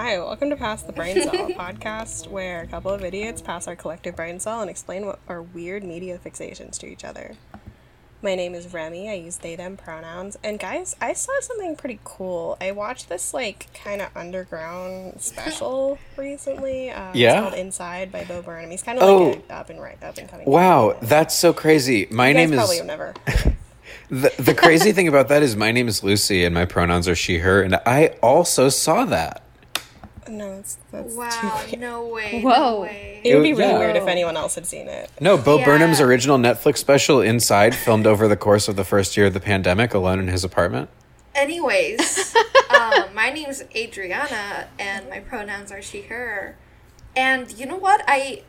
Hi, welcome to Pass the Brain Cell, a podcast where a couple of idiots pass our collective brain cell and explain what our weird media fixations to each other. My name is Remy. I use they them pronouns. And guys, I saw something pretty cool. I watched this like kind of underground special recently. Uh, Yeah? It's called Inside by Bo Burnham. He's kind of Oh. like up and right, up and coming. Wow, that's so crazy. My You name probably is have never. the, the crazy thing about that is my name is Lucy and my pronouns are she her and I also saw that. No, that's that's too Wow, weird. no way. Whoa. No way. It would be really yeah. weird if anyone else had seen it. No, Bo Yeah. Burnham's original Netflix special Inside filmed over the course of the first year of the pandemic alone in his apartment. Anyways, um, my name's Adriana, and my pronouns are she, her. And you know what? I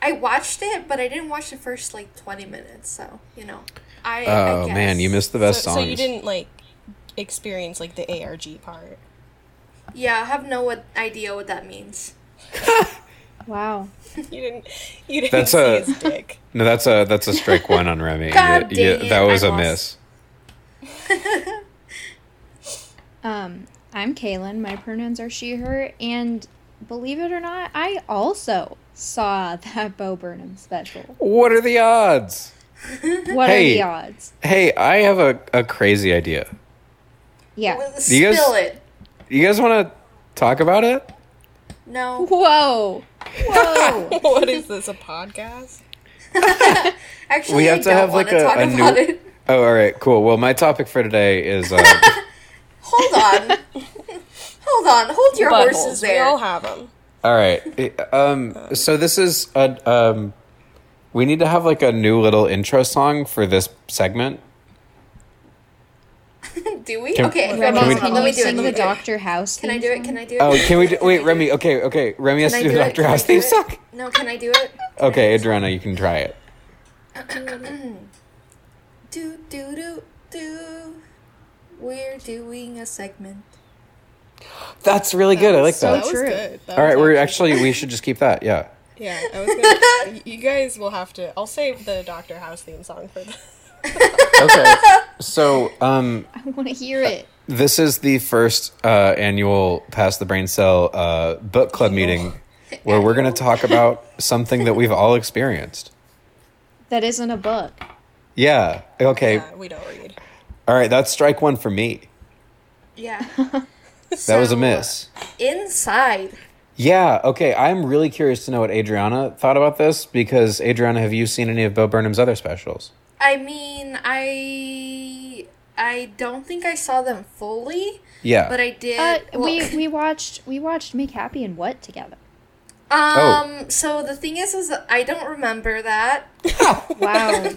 I watched it, but I didn't watch the first like twenty minutes. So you know, I. I Oh guess. man, you missed the best so, songs. so you didn't like experience like the ARG part. Yeah, I have no what, idea what that means. Wow. You didn't. You didn't That's see a- his dick. No, that's a that's a strike one on Remy. God You- you- it, that was I a lost. miss. Um, I'm Kaylin. My pronouns are she, her, and believe it or not, I also saw that Bo Burnham special. What are the odds? What Hey. are the odds? Hey, I have a, a crazy idea. Yeah. Well, Do guys- Spill it. You guys want to talk about it? No. Whoa. Whoa. what is this? A podcast? Actually, We have I to have, like, a- a new- it. Oh, all right, cool. Well, my topic for today is uh, Hold on. Hold on. Hold your Buttholes. horses We all have them. all right. Um, so this is a um, we need to have like a new little intro song for this segment. Do we? Can- okay. Can Remy, we- can let you me do it. sing let the me do it. Doctor House Can I do it? Can I do it? Oh, can we? Do, Can wait, Remy. Okay, okay. Remy has Can to I do the it? Doctor House do theme song. No, can I do it? Okay, Adriana, you can try it. Do do do do. We're doing a segment. That's really good. I like so that. That was true. good. That All was right, we're actually we should just keep that. Yeah. Yeah, I was gonna. you guys will have to. I'll save the Doctor House theme song for the. Okay. So, um, I want to hear it. this is the first uh, annual Pass the Brain Cell uh, book club meeting where we're going to talk about something that we've all experienced. That isn't a book. Yeah. Okay. Yeah, we don't read. All right. That's strike one for me. Yeah. That was a miss. Inside. Yeah. Okay. I'm really curious to know what Adriana thought about this because Adriana, have you seen any of Bo Burnham's other specials? I mean, I I don't think I saw them fully, Yeah. but I did. Uh, well, we we watched we watched Make Happy and What together. um. Oh. So the thing is, is that I don't remember that. Oh Wow.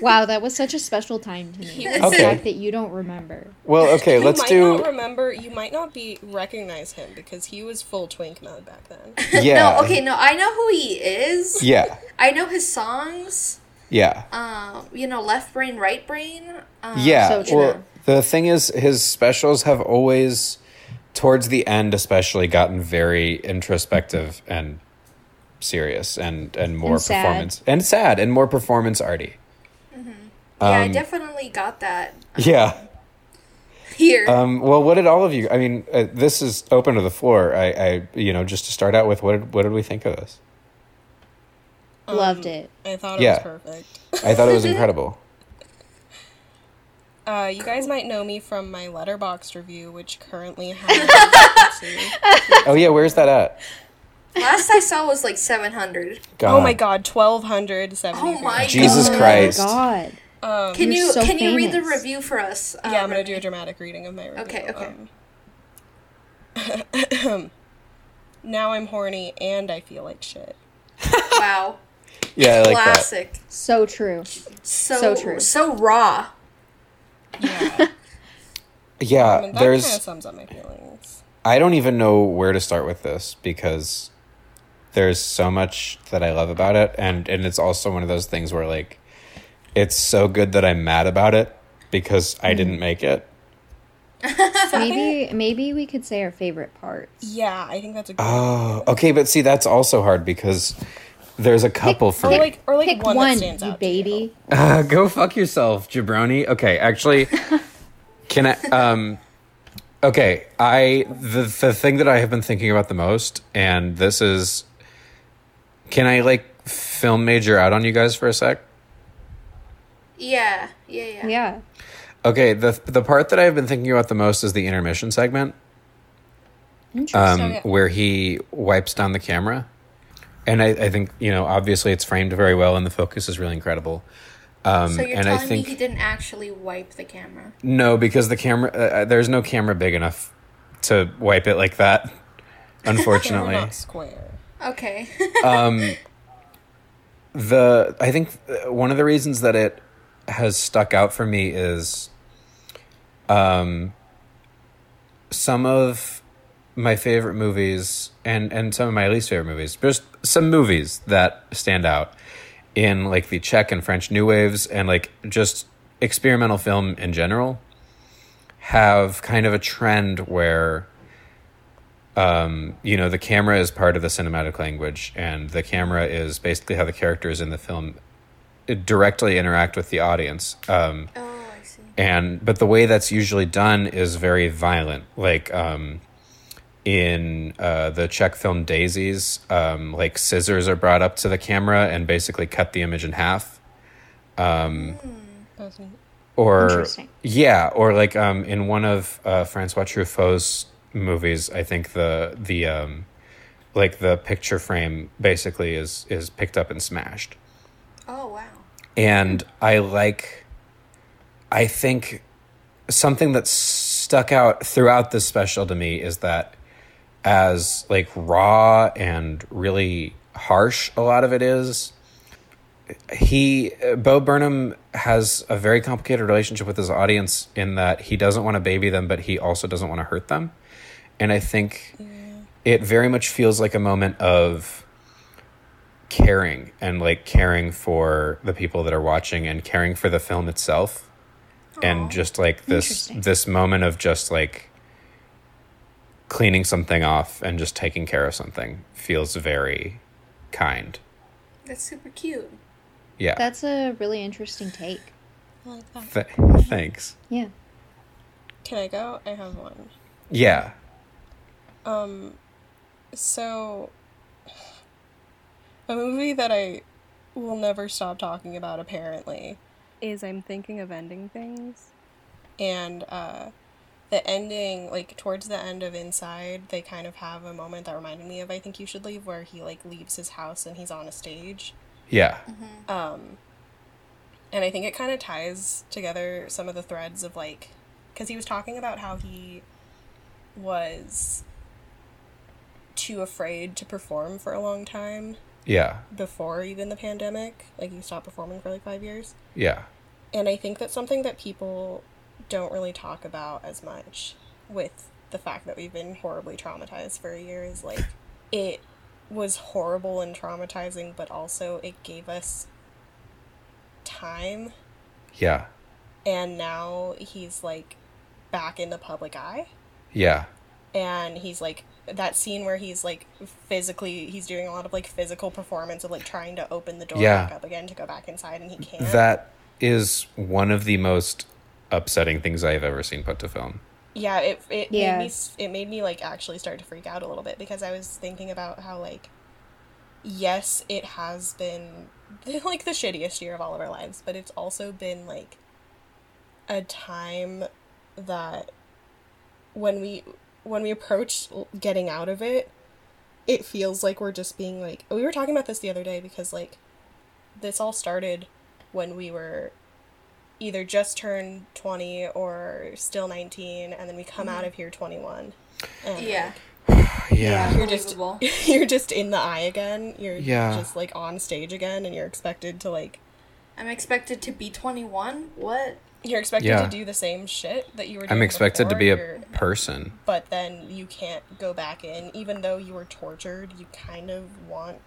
wow, that was such a special time to me. was- The fact that you don't remember. well, okay. Let's you might do. not remember. You might not be recognize him because he was full twink mode back then. Yeah. No, okay, no, I know who he is. Yeah. I know his songs. Yeah. Um, you know, left brain, right brain. Um, Yeah. So true. well, the thing is, his specials have always, towards the end, especially, gotten very introspective and serious and and more And sad. performance and sad and more performance arty. yeah, I Um, definitely got that Yeah. here. Um, well, what did all of you? I mean, uh, this is open to the floor. I, I, you know, just to start out with, what did what did we think of this? Loved it. I thought it Yeah. was perfect. I thought it was incredible. Uh, you guys might know me from my letterboxd review, which currently has. let's. Oh yeah, where's that at? Last I saw was like 700. Oh my god, twelve hundred seventy. Oh my Jesus God. Christ. God. Um, Can You're so can you read the review for us? Uh, yeah, I'm gonna do a dramatic reading of my review. Okay, okay. Um, now I'm horny and I feel like shit. Wow, Yeah, I like that. classic. So true. So So true. So raw. Yeah, Yeah, I mean, that kind of there's. sums up my feelings. I don't even know where to start with this because there's so much that I love about it, and and it's also one of those things where like, it's so good that I'm mad about it because I mm-hmm. didn't make it. Maybe maybe we could say our favorite parts. Yeah, I think that's a good. Oh, okay, but see, that's also hard because there's a couple for or me. like, or like Pick one, one, that you out. to you. baby. Uh, go fuck yourself, jabroni. Okay, actually, can I? Um, Okay, I the the thing that I have been thinking about the most, and this is, can I like film major out on you guys for a sec? Yeah, yeah, yeah. Yeah. Okay, the the part that I've been thinking about the most is the intermission segment, Interesting. um, where he wipes down the camera, and I, I think you know obviously it's framed very well, and the focus is really incredible. Um, So you're and telling I think me he didn't actually wipe the camera? no, because the camera uh, uh, there's no camera big enough to wipe it like that. Unfortunately, not square. Okay. um, the I think uh, one of the reasons that it has stuck out for me is um, some of my favorite movies and and some of my least favorite movies. Just some movies that stand out in like the Czech and French new waves and like just experimental film in general have kind of a trend where um, you know, the camera is part of the cinematic language, and the camera is basically how the characters in the film directly interact with the audience. Um, oh, I see. and but the way that's usually done is very violent, like um, in uh, the Czech film Daisies, um, like scissors are brought up to the camera and basically cut the image in half. Um, That's neat. or yeah or like um in one of uh francois truffaut's movies i think the the um like the picture frame basically is is picked up and smashed Oh, wow. and i like i think something that stuck out throughout this special to me is that as like raw and really harsh a lot of it is he Bo Burnham has a very complicated relationship with his audience in that he doesn't want to baby them, but he also doesn't want to hurt them. And I think it very much feels like a moment of caring and like caring for the people that are watching and caring for the film itself. And just like this this moment of just like cleaning something off and just taking care of something feels very kind. That's super cute. Yeah. That's a really interesting take. I like that. Th- thanks. Yeah. Can I go? I have one. Yeah. Um, so a movie that I will never stop talking about apparently is I'm thinking of ending things, and uh, the ending, like towards the end of Inside, they kind of have a moment that reminded me of I Think You Should Leave, where he like leaves his house and he's on a stage. Yeah. Um, and I think it kind of ties together some of the threads of like, because he was talking about how he was too afraid to perform for a long time Yeah. before even the pandemic. Like, he stopped performing for like five years. Yeah. And I think that's something that people don't really talk about as much with the fact that we've been horribly traumatized for a year is like it was horrible and traumatizing, but also it gave us time. Yeah. And now he's like back in the public eye. Yeah. And he's like that scene where he's like physically he's doing a lot of like physical performance of like trying to open the door Yeah. back up again to go back inside and he can't. That is one of the most upsetting things I have ever seen put to film. yeah it it Yeah. made me it made me like actually start to freak out a little bit because i was thinking about how like yes it has been like the shittiest year of all of our lives but it's also been like a time that when we when we approach getting out of it it feels like we're just being like we were talking about this the other day because like this all started when we were either just turned 20 or still 19 and then we come out mm-hmm. of here 21 and Yeah. Yeah. you're just you're just in the eye again you're Yeah. just like on stage again and you're expected to like I'm expected to be 21? What? you're expected Yeah. to do the same shit that you were doing I'm expected to be a You're- person. but then you can't go back in even though you were tortured you kind of want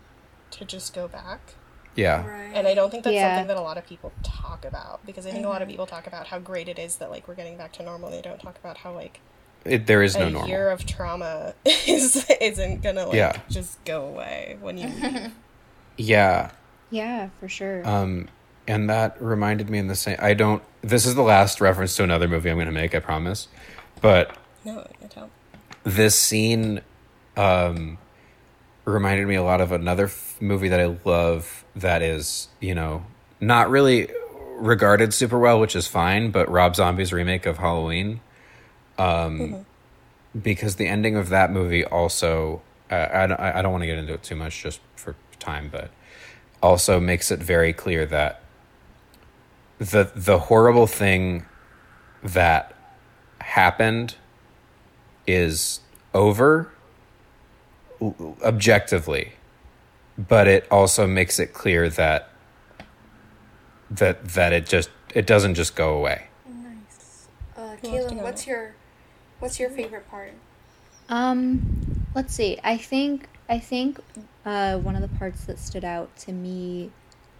to just go back Yeah. Right. and i don't think that's Yeah. something that a lot of people talk about because i think a lot of people talk about how great it is that like we're getting back to normal they don't talk about how like It, there is a no normal. year of trauma is isn't gonna like Yeah. just go away when you leave. Yeah. Yeah, for sure. Um, and that reminded me in the same. I don't. This is the last reference to another movie I'm going to make. I promise. But No, I don't. this scene um, reminded me a lot of another f- movie that I love that is, you know, not really regarded super well, which is fine, but Rob Zombie's remake of Halloween. Um, Because the ending of that movie also, uh, I, don't- I don't want to get into it too much just for time, but also makes it very clear that the the horrible thing that happened is over objectively but it also makes it clear that that that it just it doesn't just go away Nice. Uh, Who wants to Kaylin, go what's your what's your favorite part? Um, let's see. I think I think uh, one of the parts that stood out to me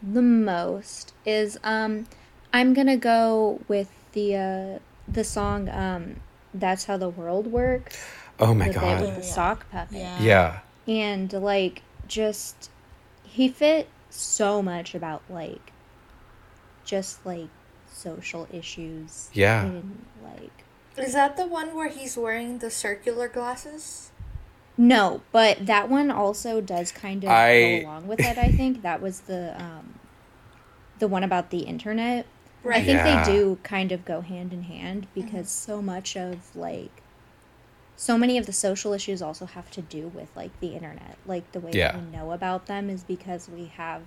the most is um, I'm gonna go with the uh, the song um, "That's How the World Works." Oh my the bit god with the Yeah. sock puppet. Yeah. yeah and like just he fit so much about like just like social issues Yeah. and like Is that the one where he's wearing the circular glasses? no but that one also does kind of I- go along with it i think that was the um the one about the internet Right. i think Yeah. they do kind of go hand in hand because so much of like so many of the social issues also have to do with like the internet like the way Yeah. that we know about them is because we have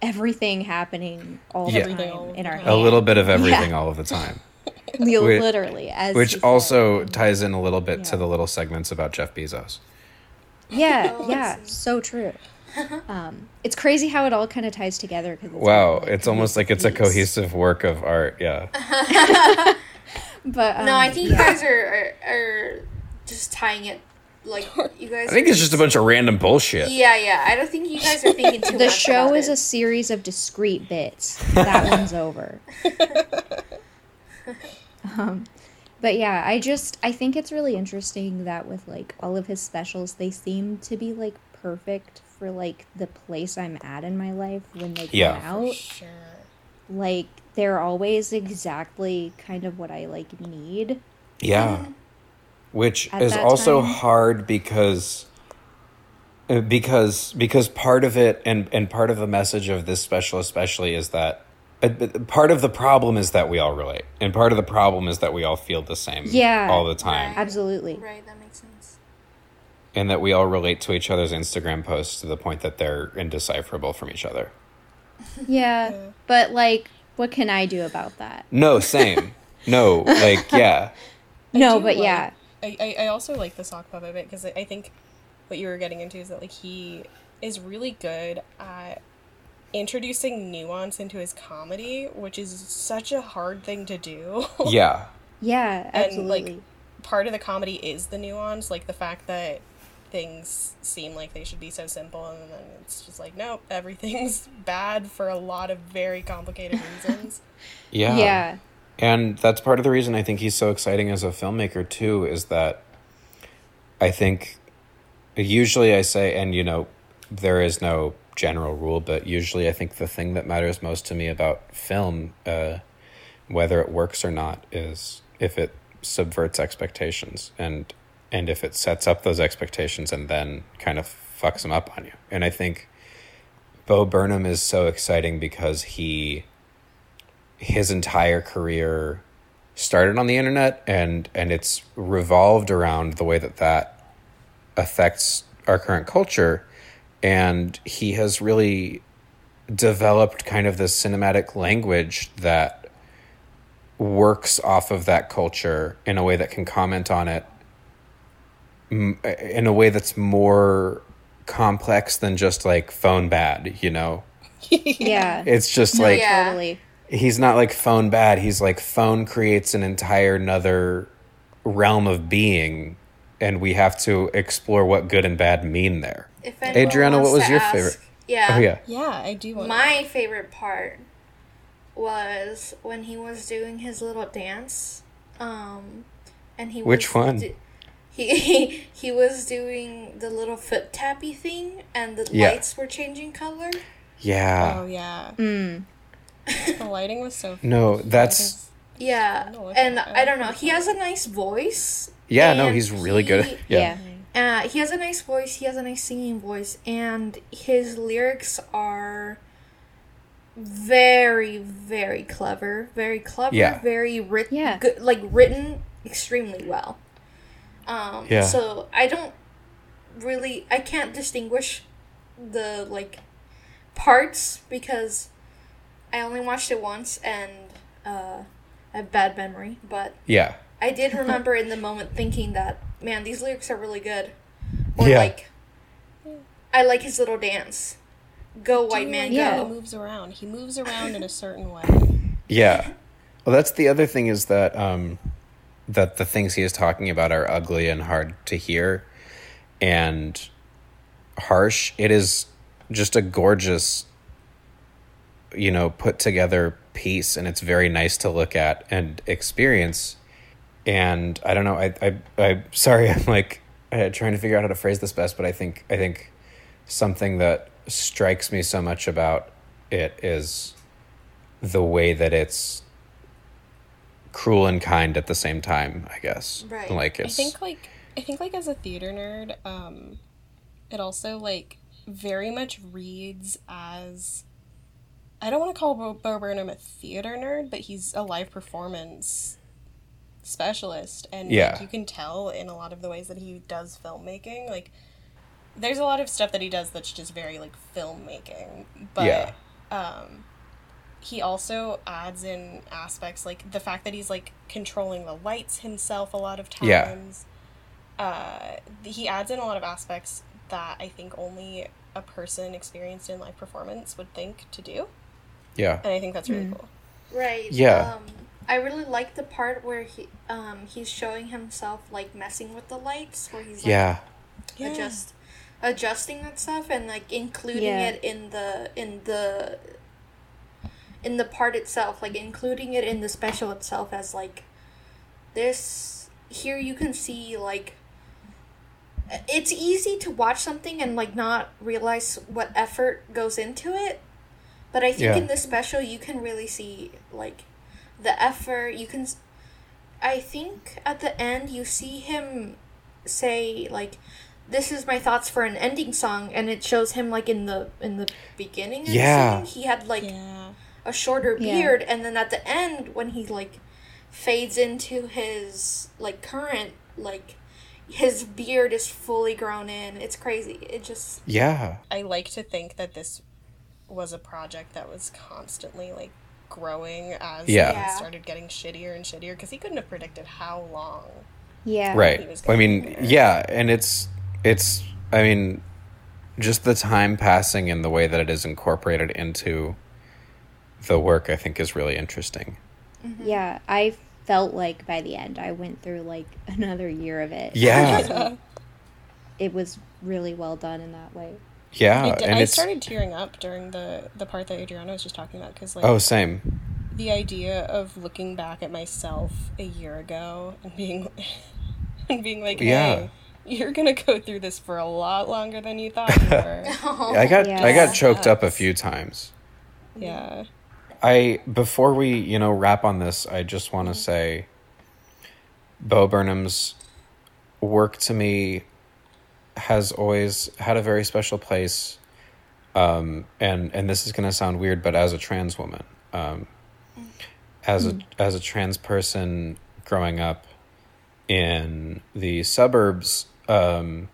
everything happening all Yeah. the Everything all time in our time. a little bit of Yeah. everything all of the time Li- Which- literally as which also said. ties in a little bit to the little segments about jeff bezos yeah Oh, yeah so true um it's crazy how it all kind of ties together because wow it's almost like it's a cohesive work of art yeah but um, no, I think yeah. you guys are, are are just tying it like you guys. i think it's just a bunch of random bullshit Yeah, yeah. I don't think you guys are thinking too the much. The show about is it. a series of discrete bits. That one's over. um, but yeah, I just I think it's really interesting that with like all of his specials, they seem to be like perfect for like the place I'm at in my life when they come Yeah. out. Sure. Like they're always exactly kind of what I like need. Yeah. Which is also time- hard because uh, because because part of it and and part of the message of this special especially is that uh, part of the problem is that we all relate and part of the problem is that we all feel the same Yeah. all the time Right. Absolutely. Right, that makes sense. and that we all relate to each other's Instagram posts to the point that they're indecipherable from each other. Yeah. But like what can I do about that? No, same. no, like yeah. No, but like- yeah. I, I, I also like the sock puppet a bit because I, I think what you were getting into is that like he is really good at introducing nuance into his comedy, which is such a hard thing to do. Yeah. Yeah, absolutely. And, like, Part of the comedy is the nuance, like the fact that things seem like they should be so simple, and then it's just like, nope, everything's bad for a lot of very complicated reasons. Yeah. yeah. And that's part of the reason I think he's so exciting as a filmmaker too is that I think usually I say and you know there is no general rule but usually I think the thing that matters most to me about film uh, whether it works or not is if it subverts expectations and and if it sets up those expectations and then kind of fucks them up on you. And I think Bo Burnham is so exciting because he his entire career started on the internet and and it's revolved around the way that that affects our current culture and he has really developed kind of this cinematic language that works off of that culture in a way that can comment on it in a way that's more complex than just like phone bad you know Yeah. it's just No, like Yeah. totally. he's not like phone bad he's like phone creates an entire another realm of being and we have to explore what good and bad mean there If Adriana, what was your ask- favorite? Yeah. oh yeah yeah, I do want My favorite part was when he was doing his little dance. Um, and he Which was one? do- he he was doing the little foot tappy thing, and the Yeah. lights were changing color. Yeah oh yeah yeah, Mm. the lighting was so. no that's Yeah, gonna and. I don't know. He has a nice voice. Yeah, no, he's really good. he- Yeah. Uh, he has a nice voice. He has a nice singing voice, and his lyrics are very, very clever. Very clever. Yeah. Very written. Yeah. Good, like written extremely well. Um, Yeah. So I don't really. I can't distinguish the like parts because I only watched it once and uh, I have bad memory, but Yeah. I did remember in the moment thinking that, man, these lyrics are really good. Or Yeah. like, I like his little dance. Go white you man, Yeah. go. He moves around. He moves around in a certain way. Yeah. Well, that's the other thing is that um, that the things he is talking about are ugly and hard to hear, and harsh. It is just a gorgeous, you know, put together piece, and it's very nice to look at and experience. And I don't know. I I I sorry. I'm like uh, trying to figure out how to phrase this best, but I think I think something that strikes me so much about it is the way that it's cruel and kind at the same time i guess Right. like I think like I think like as a theater nerd, um, it also like very much reads as I don't want to call Bo, Bo Burnham a theater nerd, but he's a live performance specialist, and Yeah. like, you can tell in a lot of the ways that he does filmmaking. Like, there's a lot of stuff that he does that's just very like filmmaking, but Yeah. um, he also adds in aspects like the fact that he's like controlling the lights himself a lot of Yeah. times. Uh, he adds in a lot of aspects that I think only a person experienced in live performance would think to do, yeah and I think that's really cool. Right. Yeah. Um, I really like the part where he um he's showing himself like messing with the lights, where he's like yeah Yeah. adjusting that stuff and like including Yeah. it in the in the in the part itself like including it in the special itself as like this here you can see like it's easy to watch something and like not realize what effort goes into it but i think Yeah. in this special you can really see like the effort you can s- i think at the end you see him say like this is my thoughts for an ending song and it shows him like in the in the beginning of the Yeah. scene, he had like Yeah. A shorter Yeah. beard and then at the end when he like fades into his like current like his beard is fully grown in it's crazy it just yeah I like to think that this was a project that was constantly like growing as Yeah. Yeah. it started getting shittier and shittier because he couldn't have predicted how long. Yeah. He right was i gonna mean be yeah and it's it's i mean just the time passing and the way that it is incorporated into the work i think is really interesting mm-hmm. Yeah, I felt like by the end I went through like another year of it. yeah It was really well done in that way. yeah I, did, and I it's started tearing up during the the part that Adriana was just talking about because like oh same the idea of looking back at myself a year ago and being and being like, Yeah. you're gonna go through this for a lot longer than you thought you were. i got i got Yeah. choked up a few times yeah. I before we you know wrap on this, I just want to say, Bo Burnham's work to me has always had a very special place, um, and and this is going to sound weird, but as a trans woman, um, as a as a trans person growing up in the suburbs, um,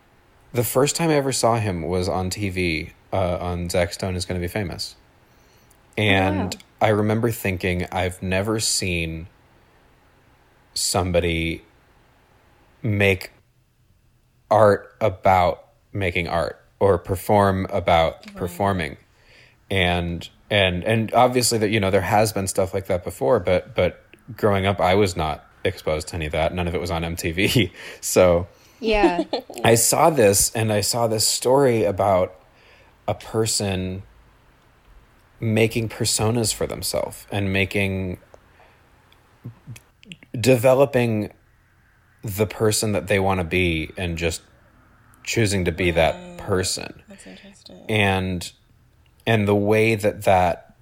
the first time I ever saw him was on TV uh, on Zach Stone is going to be famous. And wow. I remember thinking, I've never seen somebody make art about making art or perform about performing. And and and obviously that you know there has been stuff like that before, but but growing up I was not exposed to any of that. None of it was on MTV. So Yeah. I saw this and I saw this story about a person making personas for themselves and making developing the person that they want to be and just choosing to be that person That's interesting. and and the way that that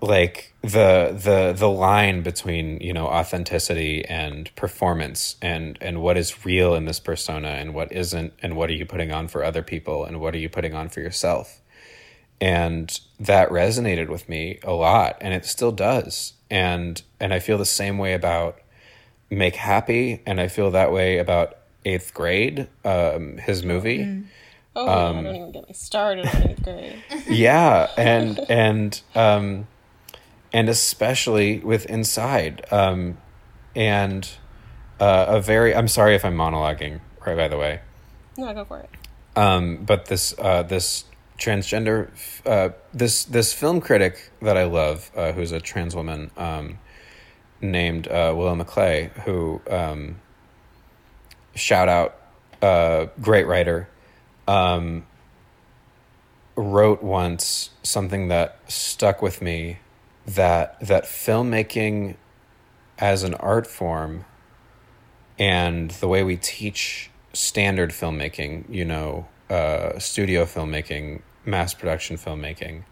like the the the line between you know authenticity and performance and and what is real in this persona and what isn't and what are you putting on for other people and what are you putting on for yourself and that resonated with me a lot and it still does and and i feel the same way about make happy and i feel that way about eighth grade um his movie Oh, yeah, don't even get me started on eighth grade. yeah and and um and especially with inside um and uh, a very i'm sorry if i'm monologuing right by the way No, go for it. um but this uh this transgender uh this this film critic that i love uh who's a trans woman um named uh willow maclay who um shout out uh great writer um wrote once something that stuck with me that that filmmaking as an art form and the way we teach standard filmmaking, you know, uh, studio filmmaking, mass production filmmaking,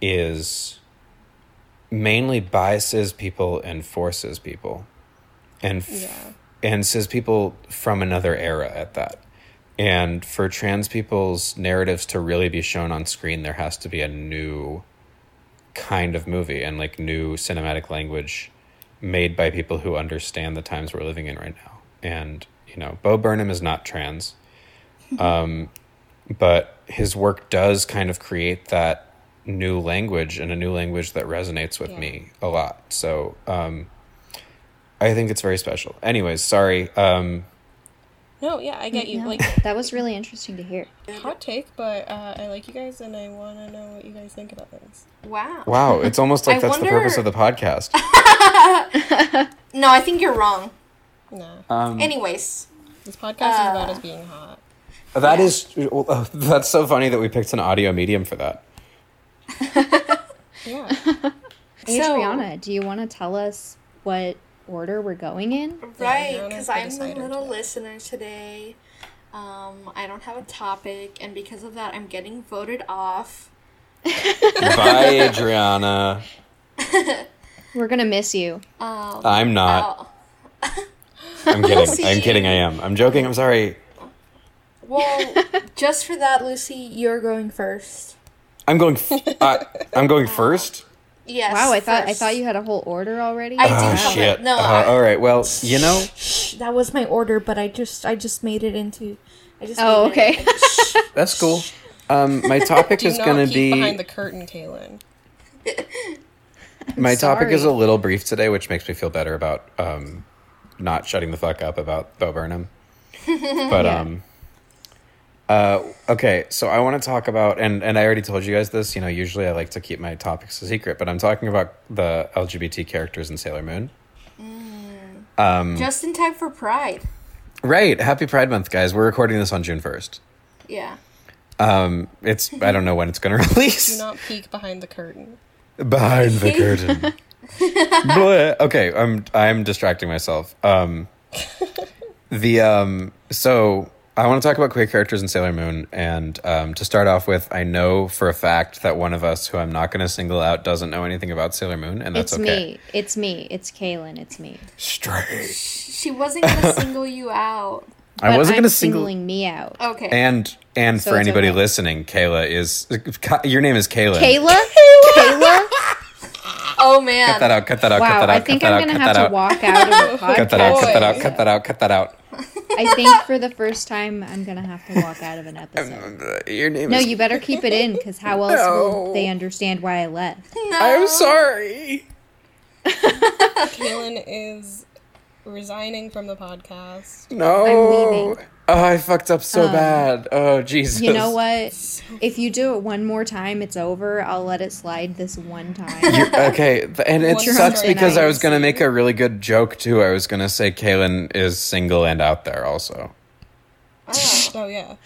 is mainly biases people and forces people, and f- Yeah. and says people from another era at that. And for trans people's narratives to really be shown on screen, there has to be a new kind of movie and like new cinematic language made by people who understand the times we're living in right now. And, you know, Bo Burnham is not trans, um, but his work does kind of create that new language and a new language that resonates with Yeah. me a lot. So, um, I think it's very special. Anyways, sorry. Um, No, yeah, I get you. Yeah, Like, that was really interesting to hear. hot take, but uh, I like you guys and I want to know what you guys think about things. Wow. wow, it's almost like I that's the purpose of the podcast. No, I think you're wrong. No. Um, Anyways, This podcast is about Uh, us being hot. That is uh, that's so funny that we picked an audio medium for that. Yeah. Adriana, do you want to tell us what order we're going in? right, because the I'm the little today. listener today. Um, I don't have a topic, and because of that, I'm getting voted off. Bye, Adriana. We're gonna miss you. Um, I'm not. oh. I'm kidding. I'm kidding. I am. I'm joking. I'm sorry. Well, just for that, Lucy, you're going first. I'm going. F- uh, I'm going first. Yes. wow, I thought I first. thought you had a whole order already. I do Oh have shit. it. No, Uh, I- all right. Well, you know. Shh, that was my order, but I just I just made it into. I just. Oh, made it- okay. Shh. That's cool. Um, my topic Do is not going to peek be. behind the curtain, Kaylin. my topic is a sorry. little brief today, which makes me feel better about um, not shutting the fuck up about Bo Burnham. But Yeah. um, uh, okay, so I want to talk about, and and I already told you guys this. You know, usually I like to keep my topics a secret, but I'm talking about the LGBT characters in Sailor Moon. Um, just in time for Pride. right. Happy Pride Month, guys. We're recording this on June first. Yeah. Um, it's I don't know when it's going to release. Do not peek behind the curtain. behind the curtain. Okay, I'm I'm distracting myself. Um, the um, so I want to talk about queer characters in Sailor Moon, and um, to start off with, I know for a fact that one of us, who I'm not going to single out, doesn't know anything about Sailor Moon, and that's it's okay. It's me. It's me. It's Kaylin. It's me. Straight. She wasn't gonna single you out. I wasn't going to single. singling me out. Okay. And and So for anybody okay. listening, Kayla is your name is Kayla. Kayla. Kayla. oh man. Cut that out. Cut that out. cut Wow, that out. I think cut I'm out, gonna have to walk out of the podcast. Cut that out. Cut that out. Boy. Cut that out. Cut that out. I think for the first time, I'm gonna have to walk out of an episode. Your name No, is. you better keep it in, because how else No. will they understand why I left? I'm sorry. Kaylin is resigning from the podcast. No. I'm leaving. Oh, I fucked up so Um, bad. Oh, Jesus. You know what? If you do it one more time, it's over. I'll let it slide this one time. You're, okay, and it One sucks because I was gonna make a really good joke too. I was gonna say Kaylin is single and out there also. Oh yeah.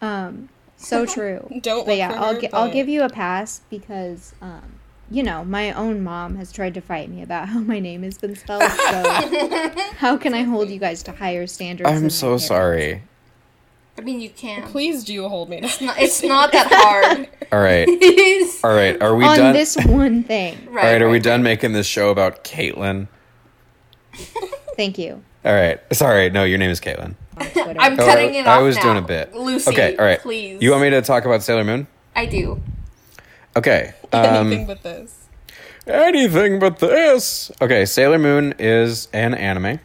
Um, so true. Don't But yeah, I'll her, gi- I'll give you a pass because um, you know, my own mom has tried to fight me about how my name has been spelled. So how can I hold you guys to higher standards? I'm so sorry. I mean, you can. Please do hold me. It's not, it's not that hard. All right. It is. All right. Are we on done? this one thing. Right, All right. Are we done making this show about Caitlin? Thank you. All right. Sorry. No, your name is Caitlin. I'm Oh, cutting it oh, I off I was now. doing a bit. Lucy, Okay. All right. please. You want me to talk about Sailor Moon? I do. Okay. Anything Um, but this. anything but this. Okay. Sailor Moon is an anime.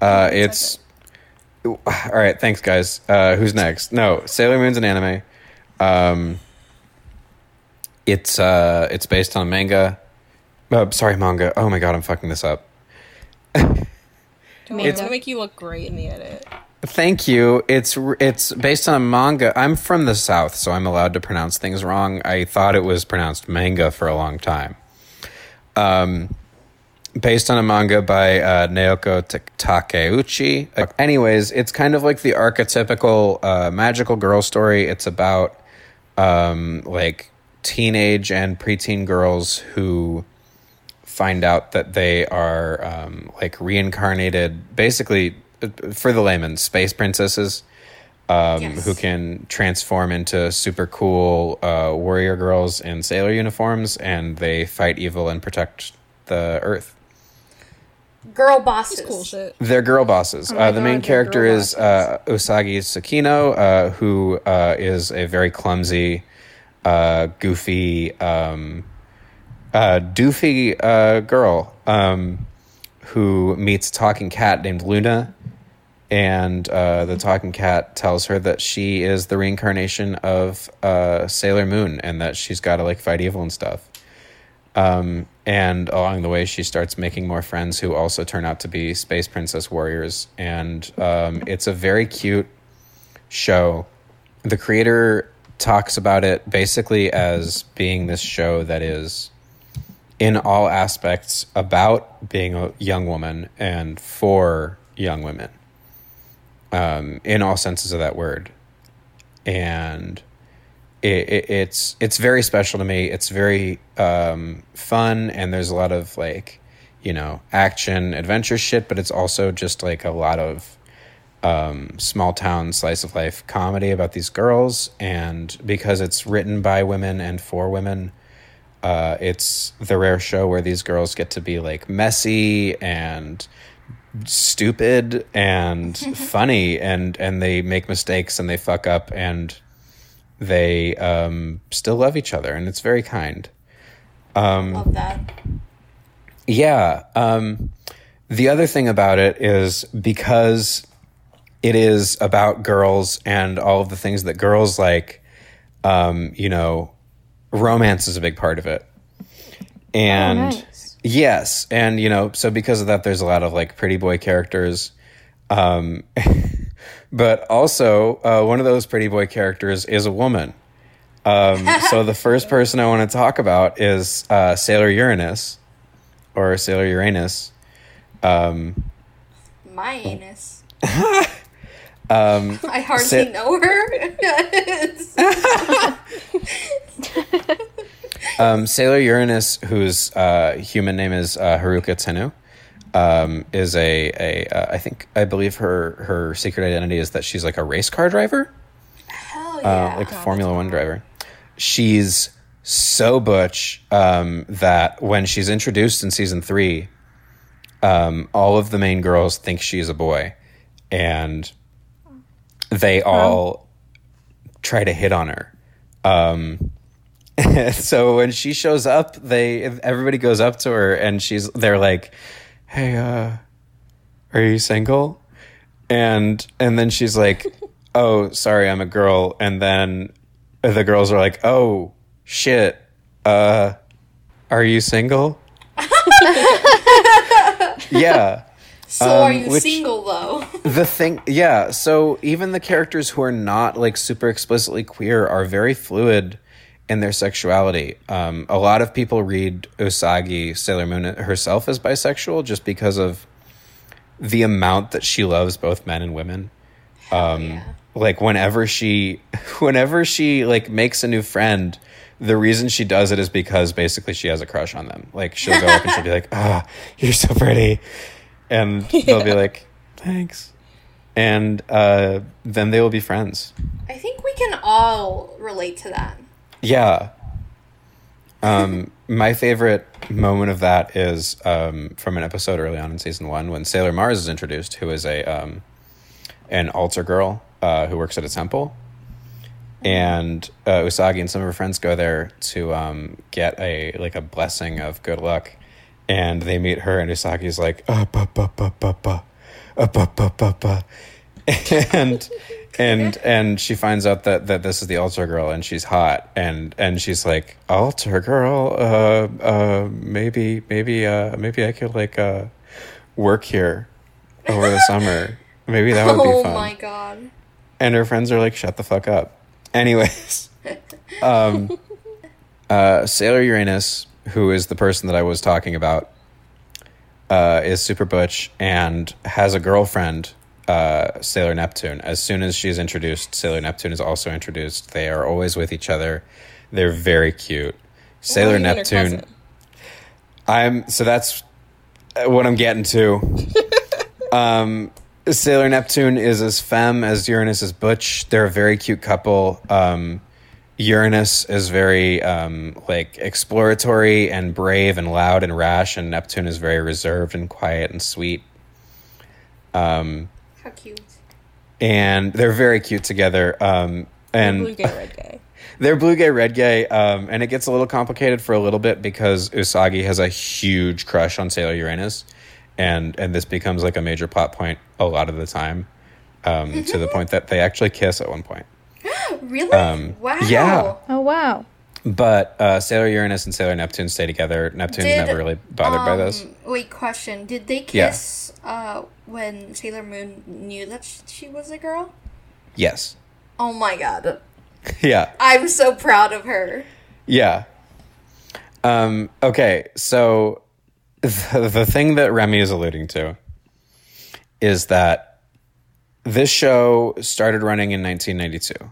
Uh, it's. All right. Thanks, guys. Uh, who's next? No, Sailor Moon's an anime. Um, it's uh, it's based on manga. Uh, sorry, manga. Oh my god, I'm fucking this up. Don't It's- gonna make you look great in the edit. Thank you. It's it's based on a manga. I'm from the south, so I'm allowed to pronounce things wrong. I thought it was pronounced manga for a long time. Um, based on a manga by uh, Naoko Ta- Takeuchi. Uh, anyways, it's kind of like the archetypical uh, magical girl story. It's about um, like teenage and preteen girls who find out that they are um, like reincarnated, basically for the layman, space princesses um, Yes. who can transform into super cool uh, warrior girls in sailor uniforms, and they fight evil and protect the Earth. Girl bosses. Cool shit. They're girl bosses. Oh uh, the main God, they're character is uh, Usagi Tsukino, uh, who uh, is a very clumsy, uh, goofy, um, uh, doofy uh, girl um, who meets a talking cat named Luna. And uh, the talking cat tells her that she is the reincarnation of uh, Sailor Moon and that she's got to like fight evil and stuff. Um, and along the way, she starts making more friends who also turn out to be space princess warriors. And um, it's a very cute show. The creator talks about it basically as being this show that is, in all aspects, about being a young woman and for young women, um, in all senses of that word. And it, it, it's it's very special to me. It's very um, fun, and there's a lot of like, you know, action adventure shit. But it's also just like a lot of um, small town slice of life comedy about these girls. And because it's written by women and for women, uh, it's the rare show where these girls get to be like messy and stupid and funny and and they make mistakes and they fuck up and they um, still love each other and it's very kind Love that. yeah um, the other thing about it is because it is about girls and all of the things that girls like um, you know romance is a big part of it and. Yes and you know so because of that there's a lot of like pretty boy characters um, but also uh, one of those pretty boy characters is a woman um, so the first person i want to talk about is uh, sailor uranus or sailor uranus um, My anus. um, I hardly Sa- know her. Um, Sailor Uranus, whose uh, human name is uh, Haruka Tenoh, um, is a, a uh, I think I believe her her secret identity is that she's like a race car driver, Hell uh, yeah. like a Formula One driver. She's so butch um, that when she's introduced in season three, um, all of the main girls think she's a boy, and they all try to hit on her. Um, so when she shows up, they everybody goes up to her and she's they're like, "Hey, uh, are you single?" And and then she's like, "Oh, sorry, I'm a girl." And then the girls are like, "Oh, shit. Uh, are you single?" yeah. so are um, you which- single though? The thing, yeah. So even the characters who are not like super explicitly queer are very fluid in their sexuality. Um, a lot of people read Usagi Sailor Moon herself as bisexual just because of the amount that she loves both men and women. Um, yeah. Like whenever she, whenever she like makes a new friend, the reason she does it is because basically she has a crush on them. Like she'll go up and she'll be like, "Ah, you're so pretty," and they'll be like, "Thanks." and uh, then they will be friends. I think we can all relate to that. Yeah. Um, my favorite moment of that is um, from an episode early on in season one when Sailor Mars is introduced, who is a um, an altar girl uh, who works at a temple, and uh, Usagi and some of her friends go there to um, get a like a blessing of good luck, and they meet her, and Usagi's like, uh, ba, ba, ba, ba, ba, uh, ba, ba, ba, ba. and and and she finds out that that this is the altar girl and she's hot. And and she's like altar girl uh uh maybe maybe uh maybe i could like uh work here over the summer. Maybe that would be fun oh fun. my god. and her friends are like shut the fuck up. Anyways um uh sailor uranus who is the person that i was talking about uh is super butch and has a girlfriend uh sailor neptune as soon as she's introduced sailor neptune is also introduced they are always with each other they're very cute sailor Well, neptune. I'm so that's what I'm getting to. um, Sailor Neptune is as femme as Uranus is butch. They're a very cute couple. Um, Uranus is very um, like exploratory and brave and loud and rash, and Neptune is very reserved and quiet and sweet. Um, How cute. and they're very cute together. Um, and Blue gay, red gay. they're blue gay, red gay, um, and it gets a little complicated for a little bit because Usagi has a huge crush on Sailor Uranus, and and this becomes like a major plot point a lot of the time, um, to the point that they actually kiss at one point. Really? Um, wow. yeah. Oh wow. But uh, Sailor Uranus and Sailor Neptune stay together. Neptune's Did, never really bothered by this. Um, Wait, question. Did they Yeah. kiss uh, when Sailor Moon knew that she was a girl? Yes. Oh my god. Yeah. I'm so proud of her. Yeah. Um, okay, so the, the thing that Remy is alluding to is that this show started running in 1992.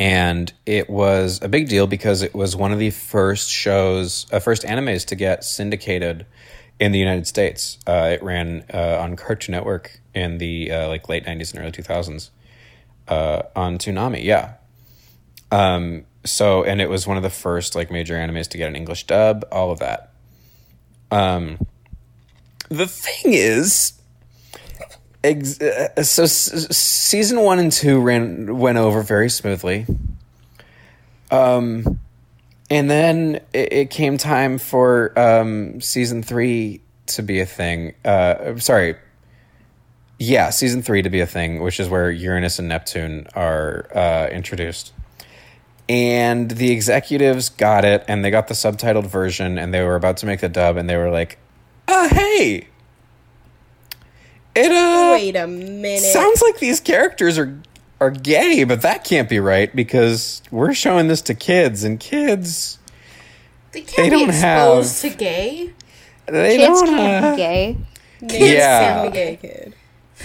And it was a big deal because it was one of the first shows, uh, first animes to get syndicated in the United States. Uh, it ran uh, on Cartoon Network in the uh, like late 90s and early 2000s uh, on Toonami. Yeah. Um, so, and it was one of the first like major animes to get an English dub, all of that. Um, the thing is, ex- uh, so s- season one and two ran went over very smoothly. Um, and then it, it came time for um season three to be a thing. Uh, sorry, yeah, season three to be a thing, which is where Uranus and Neptune are uh, introduced. And the executives got it, and they got the subtitled version, and they were about to make the dub, and they were like, "Uh, hey, it uh Wait a minute. sounds like these characters are are gay, but that can't be right because we're showing this to kids, and kids They can't They be don't exposed have- to gay. they Kids don't. can't uh, be gay. Nate's Yeah. a gay kid.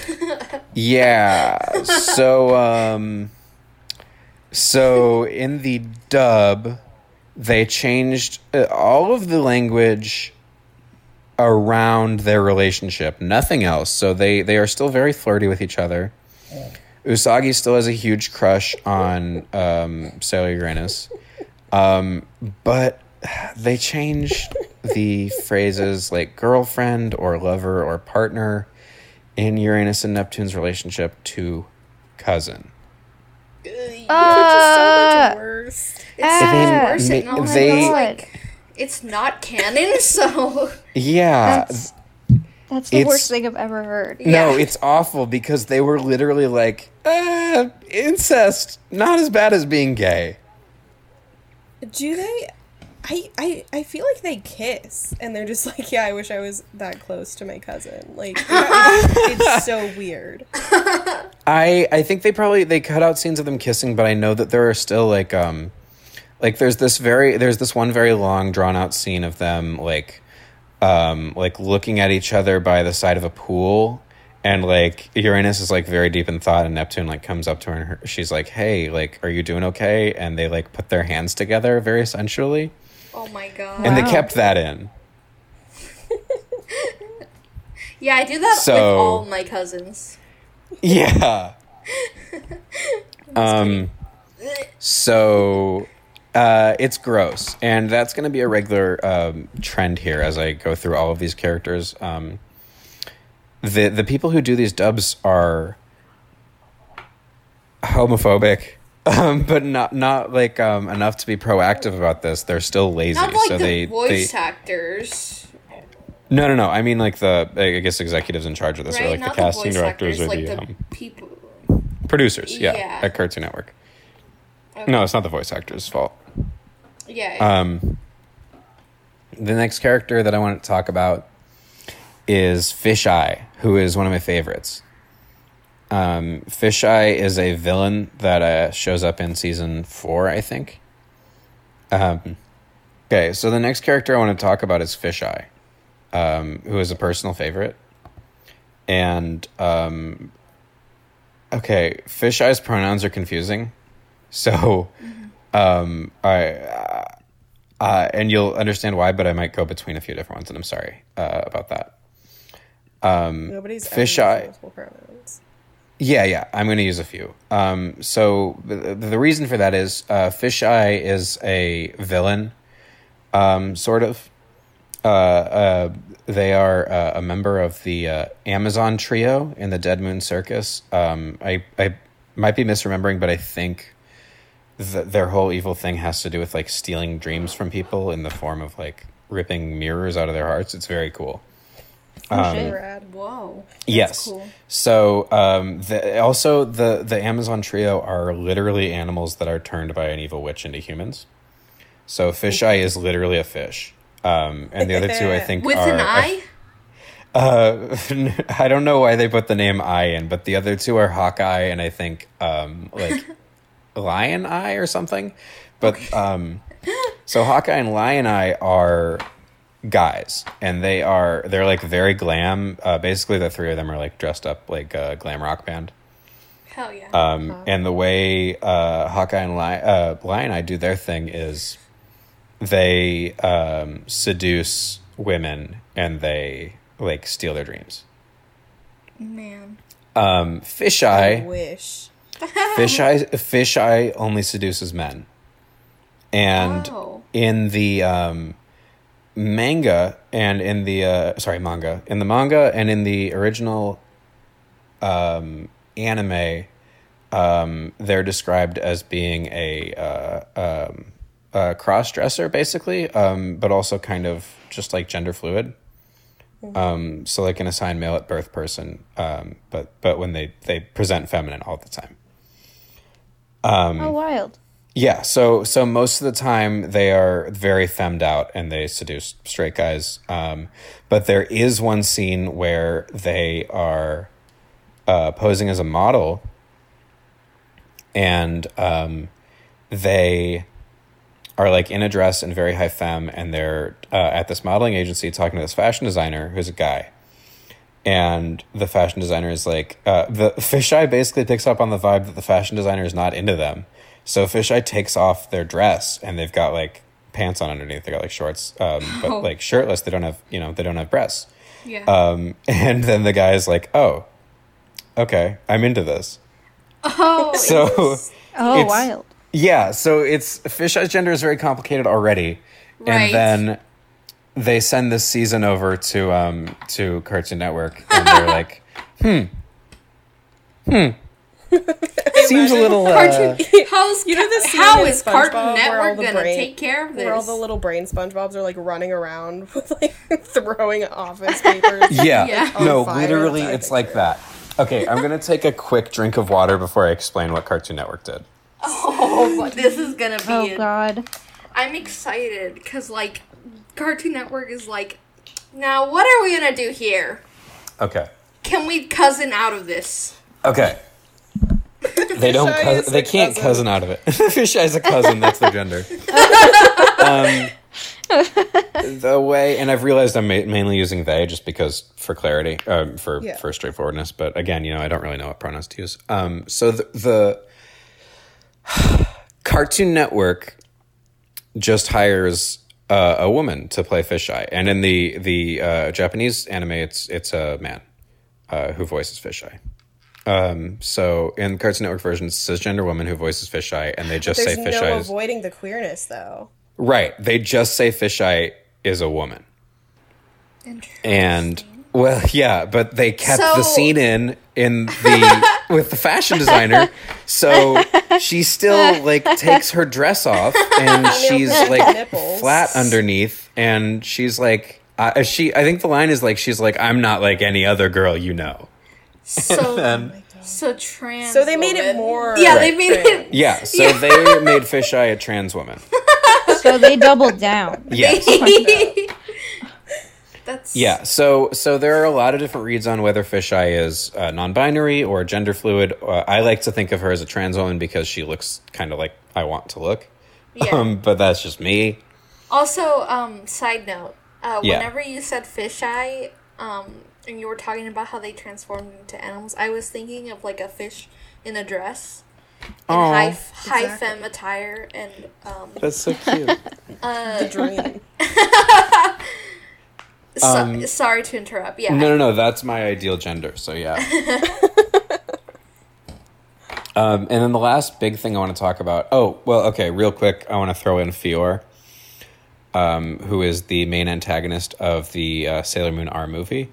Yeah. So um so in the dub they changed uh, all of the language around their relationship, nothing else. So they they are still very flirty with each other. Usagi still has a huge crush on um Sailor Uranus. Um but they changed the phrases like girlfriend or lover or partner in Uranus and Neptune's relationship to cousin. It's Uh, so much worse. It's Ah. worse. They- and also they- like it's not canon, so Yeah. That's that's the It's- worst thing I've ever heard. no, yeah. it's awful because they were literally like, uh, incest, not as bad as being gay. Do they? I, I I feel like they kiss and they're just like, yeah, I wish I was that close to my cousin. Like, it's, it's so weird. I I think they probably they cut out scenes of them kissing, but I know that there are still like um like there's this very there's this one very long drawn out scene of them like um like looking at each other by the side of a pool and like Uranus is like very deep in thought and Neptune like comes up to her and her, she's like, "Hey, like are you doing okay?" and they like put their hands together very sensually. oh my god. And they kept that in. Yeah, I do that with all my cousins. Yeah. um. So, uh, it's gross, and that's going to be a regular um, trend here as I go through all of these characters. Um, the the people who do these dubs are homophobic. Um, but not not like um, enough to be proactive about this. They're still lazy, like so the they voice they actors, no no no. I mean like the I guess executives in charge of this, right? or like the casting voice directors actors, or like the, the um, people. producers. Yeah, Yeah. at Cartoon Network. No, it's not the voice actor's fault. Yeah. Um, the next character that I want to talk about is Fisheye, who is one of my favorites. Um, Fisheye is a villain that uh, shows up in season four, I think. Um, okay, so the next character I want to talk about is Fisheye, um, who is a personal favorite. And, um, okay, Fisheye's pronouns are confusing. So, um, I, uh, uh, and you'll understand why, but I might go between a few different ones, and I'm sorry uh, about that. Um, Nobody's Fish eye. pronouns. Yeah, yeah, I'm going to use a few. Um, so the, the reason for that is uh, Fisheye is a villain, um, sort of. Uh, uh, they are uh, a member of the uh, Amazon trio in the Dead Moon Circus. Um, I I might be misremembering, but I think th- their whole evil thing has to do with like stealing dreams from people in the form of like ripping mirrors out of their hearts. It's very cool. Um, shit. Rad. Whoa. yes. cool. So um, the, also the the Amazon trio are literally animals that are turned by an evil witch into humans. So fisheye is literally a fish. Um, and the other two, I think, With are an eye? uh, I don't know why they put the name Eye in, but the other two are Hawkeye and I think um, like Lion Eye or something. But um, so Hawkeye and Lion Eye are guys, and they are they're like very glam. Uh, basically, the three of them are like dressed up like a glam rock band. Hell yeah. Um, and the way uh, Hawkeye and Lion, uh, Lion Eye do their thing is they um, seduce women and they like steal their dreams. Man. Um, I Fisheye, wish. Fisheye, Fisheye only seduces men, and Oh. in the um, manga and in the uh, sorry manga in the manga and in the original um, anime, um, they're described as being a, uh, um, a cross dresser, basically, um, but also kind of just like gender fluid. Um, so like an assigned male at birth person, um, but but when they they present feminine all the time. Um, Oh, wild. Yeah, so so most of the time they are very femmed out and they seduce straight guys. Um, but there is one scene where they are uh, posing as a model, and um, they are like in a dress and very high femme, and they're uh, at this modeling agency talking to this fashion designer who's a guy. And the fashion designer is like, uh, the fisheye basically picks up on the vibe that the fashion designer is not into them. So fisheye takes off their dress and they've got like pants on underneath. They got like shorts, um, but Oh. like shirtless. They don't have, you know, they don't have breasts. Yeah. Um, and then the guy is like, oh, okay, I'm into this. oh. So Oh, It's- wild. yeah, so it's Fisheye's gender is very complicated already, Right. and then they send this season over to um to Cartoon Network, and they're like, hmm, hmm, seems a little. Uh, Cartoon. How's You know the Ca- scene how Cartoon SpongeBob where all Network gonna brain- take care of this? Where all the little brain SpongeBobs are like running around with like throwing office papers. yeah, Yeah. no, literally, that's our it's like that. Okay, I'm gonna take a quick drink of water before I explain what Cartoon Network did. oh, this is gonna be. Oh, it. God. I'm excited because like Cartoon Network is like, now what are we gonna do here? Okay, Can we cousin out of this? okay. They don't. Fisheye Cous- is they a can't cousin. cousin out of it. Fisheye is a cousin. That's their gender. um, the way, and I've realized I'm ma- mainly using they just because for clarity, um, for Yeah. for straightforwardness. But again, you know, I don't really know what pronouns to use. Um, so the, the Cartoon Network just hires uh, a woman to play Fisheye, and in the the uh, Japanese anime, it's it's a man uh, who voices Fisheye. Um, so in Cartoon Network version, it's a cisgender woman who voices Fisheye, and they just There's say no Fisheye is avoiding the queerness though. right. They just say Fisheye is a woman. And well, yeah, but they kept the scene in in the with the fashion designer, so she still like takes her dress off and she's like nipples. flat underneath, and she's like, uh, she. I think the line is like, she's like, I'm not like any other girl you know. So And so trans. So they made it more. Yeah, they made it. yeah, so they made Fisheye a trans woman. So they doubled down. Yes. That's Yeah, so so there are a lot of different reads on whether Fisheye is uh, non-binary or gender fluid. Uh, I like to think of her as a trans woman because she looks kind of like I want to look. Yeah. Um, but that's just me. Also, um, side note, uh, Yeah. whenever you said fisheye, um, and you were talking about how they transformed into animals, I was thinking of like a fish in a dress, in Aw. high high Exactly. femme attire, and um, That's so cute. The dream. so, Um, sorry to interrupt. Yeah, no, no, no. That's my ideal gender. So yeah. um, and then the last big thing I want to talk about. Oh, well, okay. Real quick, I want to throw in Fior, um, who is the main antagonist of the uh, Sailor Moon R movie.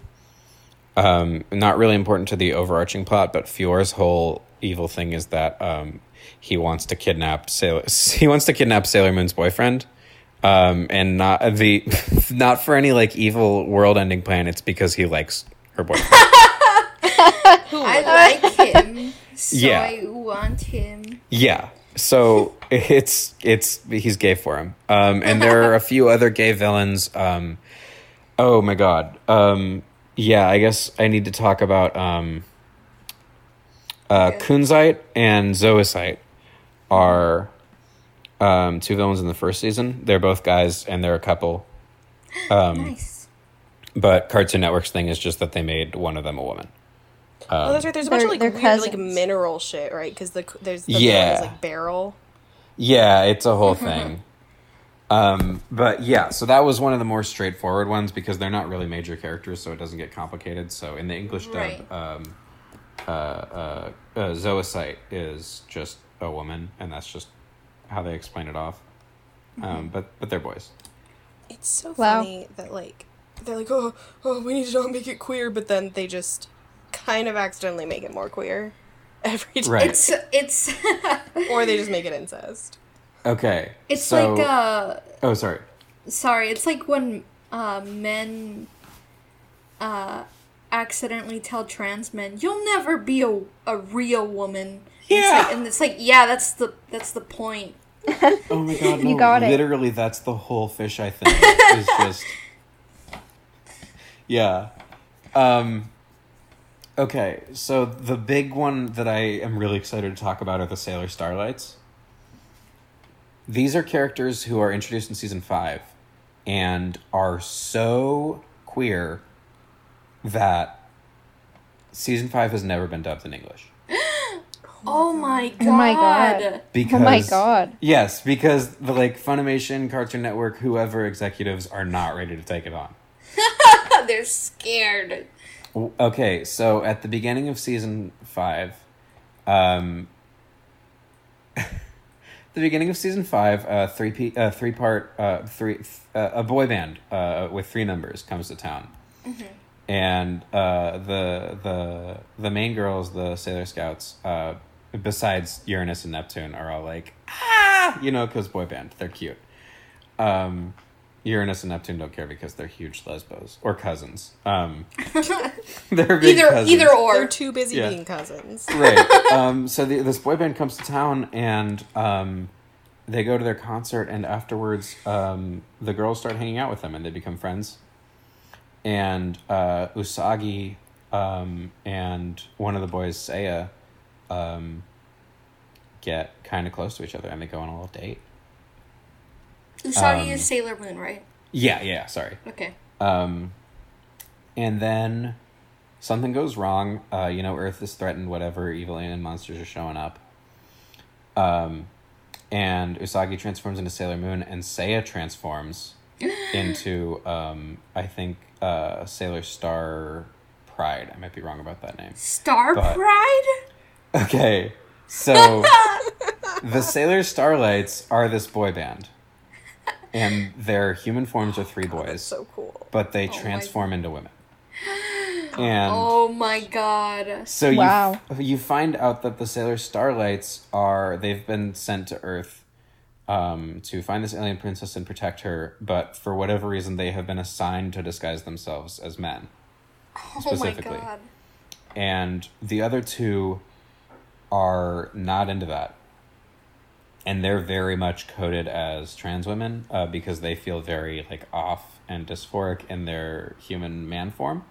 Um, not really important to the overarching plot, but Fior's whole evil thing is that um, he wants to kidnap Sailor. He wants to kidnap Sailor Moon's boyfriend. Um, and not the not for any like evil world ending plan. It's because he likes her boyfriend. I like him, so Yeah. I want him. Yeah. So it's it's he's gay for him. Um, and there are a few other gay villains. Um, oh my god. Um, yeah, I guess I need to talk about um, uh, Kunzite and Zoisite are um, two villains in the first season. They're both guys and they're a couple. Um, Nice. But Cartoon Network's thing is just that they made one of them a woman. oh, that's right. There's a bunch of like they're weird like mineral shit, right? Because the there's the Yeah. yeah. like Beryl. Yeah, it's a whole thing. Um, but yeah, so that was one of the more straightforward ones because they're not really major characters, so it doesn't get complicated. So in the English dub, Right. um, uh, uh, uh, Zoisite is just a woman, and that's just how they explain it off. Um, but but they're boys. It's so Wow. funny that like they're like, oh, oh, we need to not make it queer, but then they just kind of accidentally make it more queer every time, Right. It's it's or they just make it incest. Okay. it's so- like uh oh sorry. sorry, it's like when uh, men uh, accidentally tell trans men, "You'll never be a, a real woman." It's Yeah. like- and it's like, yeah, that's the that's the point. Oh my god, no! You got it. Literally, that's the whole fish. I think is just yeah. Um, okay, so the big one that I am really excited to talk about are the Sailor Starlights. These are characters who are introduced in season five, and are so queer that season five has never been dubbed in English. Oh my god! Oh my God. Because Oh my God. Yes, because the like Funimation, Cartoon Network, whoever executives are not ready to take it on. They're scared. Okay, so at the beginning of season five, um, the beginning of season five, uh, three pe- uh, three part, uh, three uh, a boy band uh, with three numbers comes to town, and uh, the the the main girls, the Sailor Scouts, uh, besides Uranus and Neptune, are all like ah, you know, because boy band, they're cute. Um, Uranus and Neptune don't care because they're huge lesbos or cousins. Um, they're big Either cousins. either They're or. too busy Yeah. being cousins. right. Um, so the, this boy band comes to town and um, they go to their concert, and afterwards, um, the girls start hanging out with them and they become friends. And uh, Usagi um, and one of the boys, Seiya, um, get kind of close to each other and they go on a little date. Usagi Um, is Sailor Moon, right? Yeah, yeah, sorry. Okay. Um, and then something goes wrong. Uh, you know, Earth is threatened. Whatever evil alien monsters are showing up. Um, and Usagi transforms into Sailor Moon, and Seiya transforms into um, I think uh, Sailor Star Pride. I might be wrong about that name. Star But- Pride? Okay, so the Sailor Starlights are this boy band, and their human forms are three That's boys, so cool. but they my transform into women. And Oh my god. so you Wow. you find out that the Sailor Starlights are they've been sent to Earth um, to find this alien princess and protect her, but for whatever reason they have been assigned to disguise themselves as men. Oh my Specifically. god. and the other two are not into that and they're very much coded as trans women uh, because they feel very like off and dysphoric in their human man form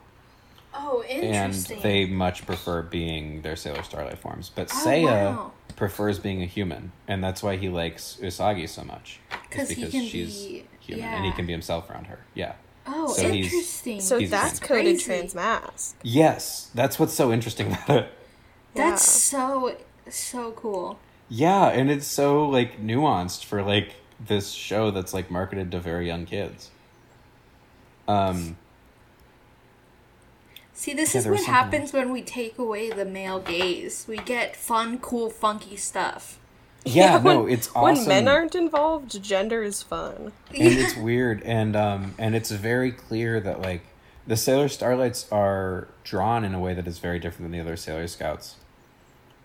Oh, interesting. and they much prefer being their sailor starlight forms but Oh, Seiya wow. prefers being a human and that's why he likes usagi so much is 'Cause he because can she's be- human and he can be himself around her yeah oh, so he's- interesting. So He's that's trans. coded Crazy. trans mass. yes that's what's so interesting about it That's Yeah. so so cool. Yeah, and it's so like nuanced for like this show that's like marketed to very young kids. Um See, this Yeah, is what something happens when we take away the male gaze. We get fun, cool, funky stuff. yeah, no, when- it's awesome. When men aren't involved, gender is fun. and it's weird and um and it's very clear that like the Sailor Starlights are drawn in a way that is very different than the other Sailor Scouts.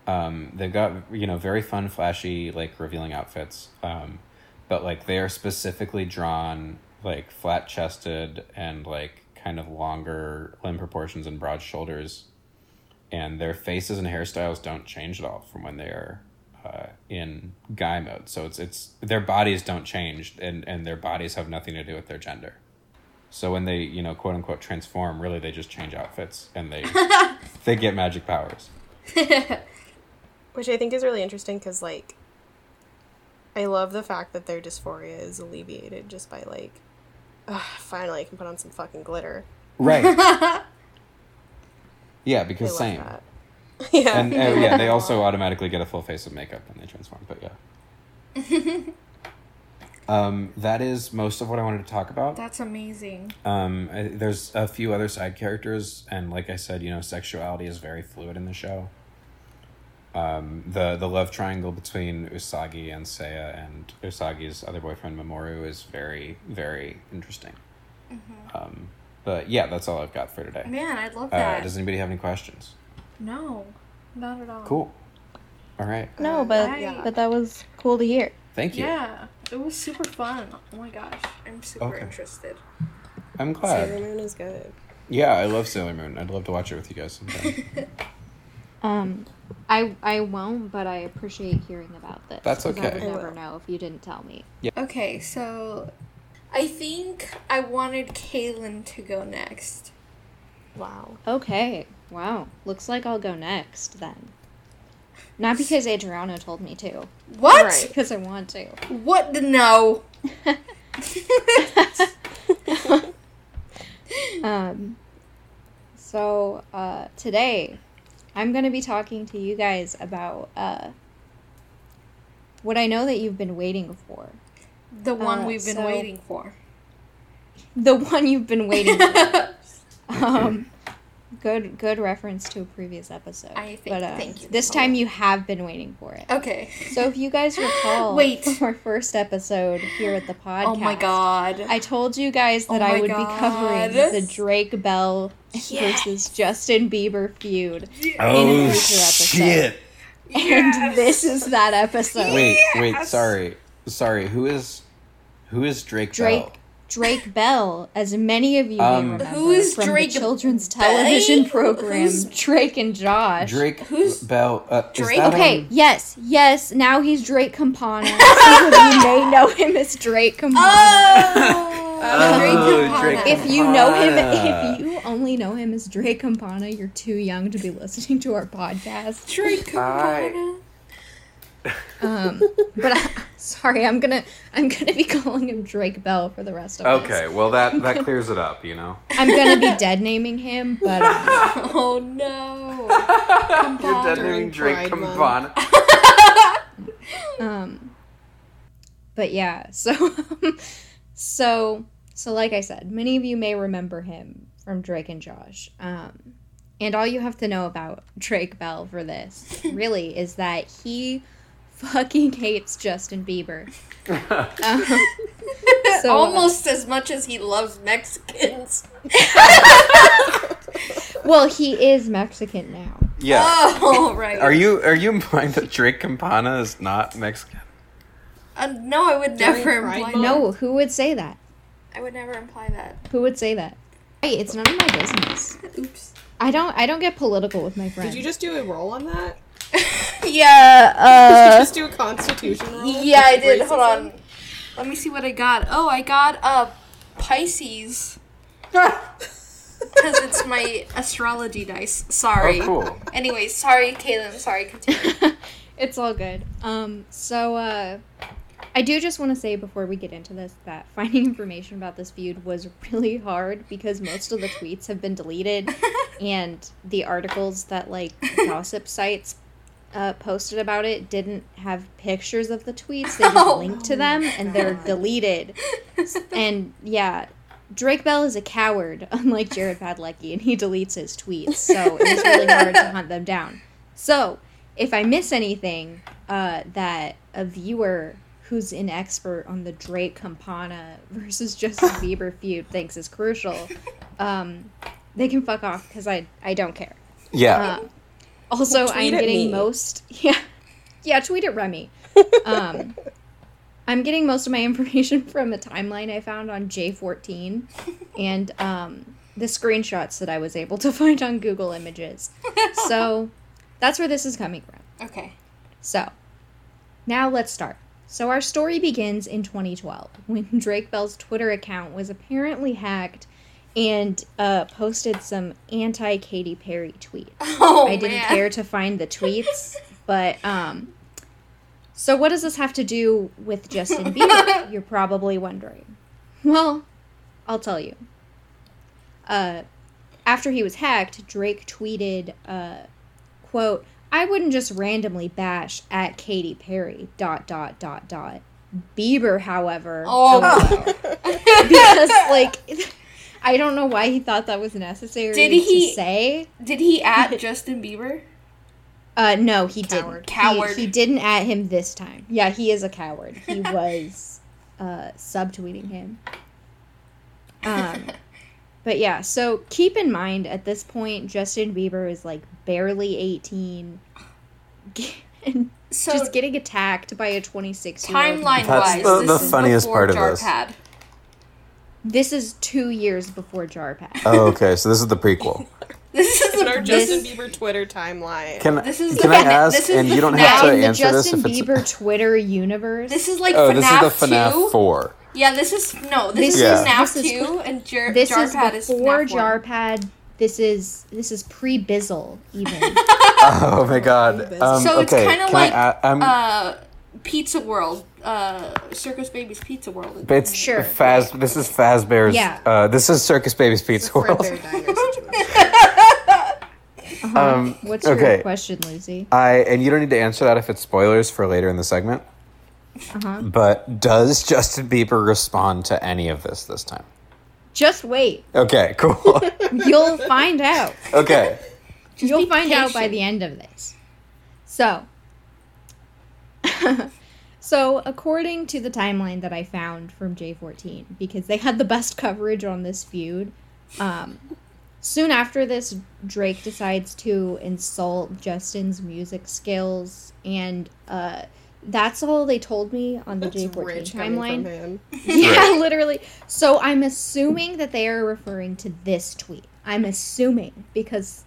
Um they've got you know very fun flashy like revealing outfits. Um but like they are specifically drawn like flat chested and like kind of longer limb proportions and broad shoulders and their faces and hairstyles don't change at all from when they're uh, in guy mode. So it's it's their bodies don't change, and and their bodies have nothing to do with their gender. So when they you know quote unquote transform, really they just change outfits and they they get magic powers. Which I think is really interesting because, like, I love the fact that their dysphoria is alleviated just by, like, finally I can put on some fucking glitter. Right. yeah, I because love same. that. yeah. And uh, yeah, they also automatically get a full face of makeup when they transform. But yeah. um, that is most of what I wanted to talk about. That's amazing. Um, I, there's a few other side characters, and like I said, you know, sexuality is very fluid in the show. Um, the the love triangle between Usagi and Seiya and Usagi's other boyfriend Mamoru is very very interesting. Um, but yeah, that's all I've got for today. Man, I love Uh, that. does anybody have any questions? no, not at all. Cool. All right. No, but I- but that was cool to hear. Thank you. Yeah, it was super fun. Oh my gosh, I'm super Okay. interested. I'm glad. Sailor. Moon is good. Yeah, I love Sailor Moon. I'd love to watch it with you guys sometime. Um, I I won't, but I appreciate hearing about this. That's 'cause I okay. would I never will. know if you didn't tell me. Yeah. Okay, so I think I wanted Kaylin to go next. Wow. Okay. Wow. Looks like I'll go next then. Not because Adriana told me to, What? Right. because I want to. What? No. Um, so uh, today, I'm going to be talking to you guys about uh, what I know that you've been waiting for. The one Uh, we've been so- waiting for. The one you've been waiting for. um, good, good reference to a previous episode. I think- but uh, thank you. this time you have been waiting for it. Okay. So if you guys recall, Wait. from our first episode here at the podcast, Oh my god. I told you guys that Oh I would God. be covering the Drake Bell Yes. versus Justin Bieber feud. oh future episode. And this is that episode. Wait, wait, sorry, sorry. Who is, who is Drake? Drake Bell? Drake Bell, as many of you Um, may remember Who is from Drake the children's Bell? television program Who's- Drake and Josh. Drake Who's- Bell. Uh, Drake? Okay, um, yes, yes. Now he's Drake Campana. Some of you may know him as Drake Campana. Oh, Drake Oh, Campana. Drake If you know him, if you only know him as Drake Campana, you're too young to be listening to our podcast. Drake Hi. Campana. Um, but I, sorry, I'm gonna I'm gonna be calling him Drake Bell for the rest of us. Okay, well that that clears it up, you know. I'm gonna be dead naming him, but um, Oh no. You're dead During naming Drake Pride Month. Um, but yeah. So So, so like I said, many of you may remember him from Drake and Josh. Um, and all you have to know about Drake Bell for this, really, is that he fucking hates Justin Bieber. Um, so, uh, Almost as much as he loves Mexicans. well, he is Mexican now. Yeah. Oh, right. Are you are you implying that Drake Campana is not Mexican? Uh, no, I would During never Pride imply Month? No, who would say that? I would never imply that. Who would say that? Hey, it's none of my business. Oops. I don't. I don't get political with my friends. Did you just do a roll on that? Yeah, uh. just do a constitution roll? Yeah, I did. Racism? Hold on. Let me see what I got. Oh, I got uh Pisces. Because it's my astrology dice. Sorry. Oh, cool. Anyways, sorry, Kaylin. Sorry, continue. it's all good. Um, so uh, I do just want to say before we get into this that finding information about this feud was really hard because most of the tweets have been deleted, and the articles that like gossip sites uh, posted about it didn't have pictures of the tweets. They just Oh. linked to them, and they're deleted. And yeah. Drake Bell is a coward, unlike Jared Padalecki, and he deletes his tweets, so it's really hard to hunt them down. So, if I miss anything uh, that a viewer who's an expert on the Drake Campana versus Justin Bieber feud thinks is crucial, um, they can fuck off because I I don't care. Yeah. Uh, also, I'm getting most yeah yeah tweet at Remy. Um, I'm getting most of my information from a timeline I found on J14 and um, the screenshots that I was able to find on Google Images. So that's where this is coming from. okay. So, now let's start. So, our story begins in 2012 when Drake Bell's Twitter account was apparently hacked and uh, posted some anti Katy Perry tweets. Oh, I didn't man. care to find the tweets, but um. So what does this have to do with Justin Bieber? You're probably wondering. Well, I'll tell you. Uh, after he was hacked, Drake tweeted, uh, "quote I wouldn't just randomly bash at Katy Perry. Dot dot dot dot. Bieber, however, Oh. LOL." because like." I don't know why he thought that was necessary Did he- to say. Did he at Justin Bieber? Uh, no, he Coward. didn't. He- Coward. He, didn't at him this time. Yeah, he is a coward. He was uh, subtweeting him. Um, but yeah, so keep in mind at this point, Justin Bieber is like barely eighteen, and So just getting attacked by a twenty-six year old. Timeline wise, the- this the is funniest part of this. Jarpad. This is two years before Jarpad. Oh, okay. So this is the prequel. This is In our the Justin This- Bieber Twitter timeline. Can This is can the I ask? this is And the you don't finale. have to in the answer Justin this if it's. Bieber Twitter universe. this is like oh, FNAF this is the FNAF 2. four. Yeah, this is no. This, This is is- FNAF this is- 2 and Jar- this Jarpad is is before FNAF 1. Jarpad. This is this is pre Bizzle even. Oh my god. Um, So it's kinda like, I, a- I'm, Uh, Pizza World. Uh, Circus Baby's Pizza World. it's sure. Faz. This is Fazbear's. Yeah. Uh, this is Circus Baby's Pizza World. Diner situation. Uh-huh. Um, What's your okay. question, Lucy? I and you don't need to answer that if it's spoilers for later in the segment. Uh-huh. But does Justin Bieber respond to any of this this time? Just wait. Okay, cool. You'll find out. okay. You'll be find out by the end of this. So, so according to the timeline that I found from J14, because they had the best coverage on this feud, um, soon after this, Drake decides to insult Justin's music skills, and uh, that's all they told me on the That's J14 timeline. Yeah, literally. So I'm assuming that they are referring to this tweet. I'm assuming because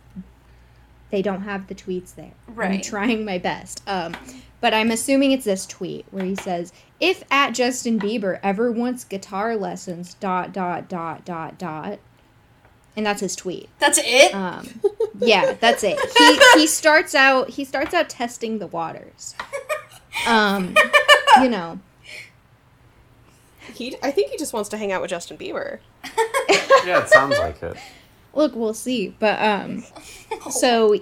they don't have the tweets there. Right. I'm trying my best. Um, but I'm assuming it's this tweet where he says, "If at Justin Bieber ever wants guitar lessons, dot dot dot dot dot," and that's his tweet. That's it? Um, yeah, that's it. He he starts out he starts out testing the waters. Um, you know. He, I think he just wants to hang out with Justin Bieber. Yeah, it sounds like it. Look, we'll see. But um so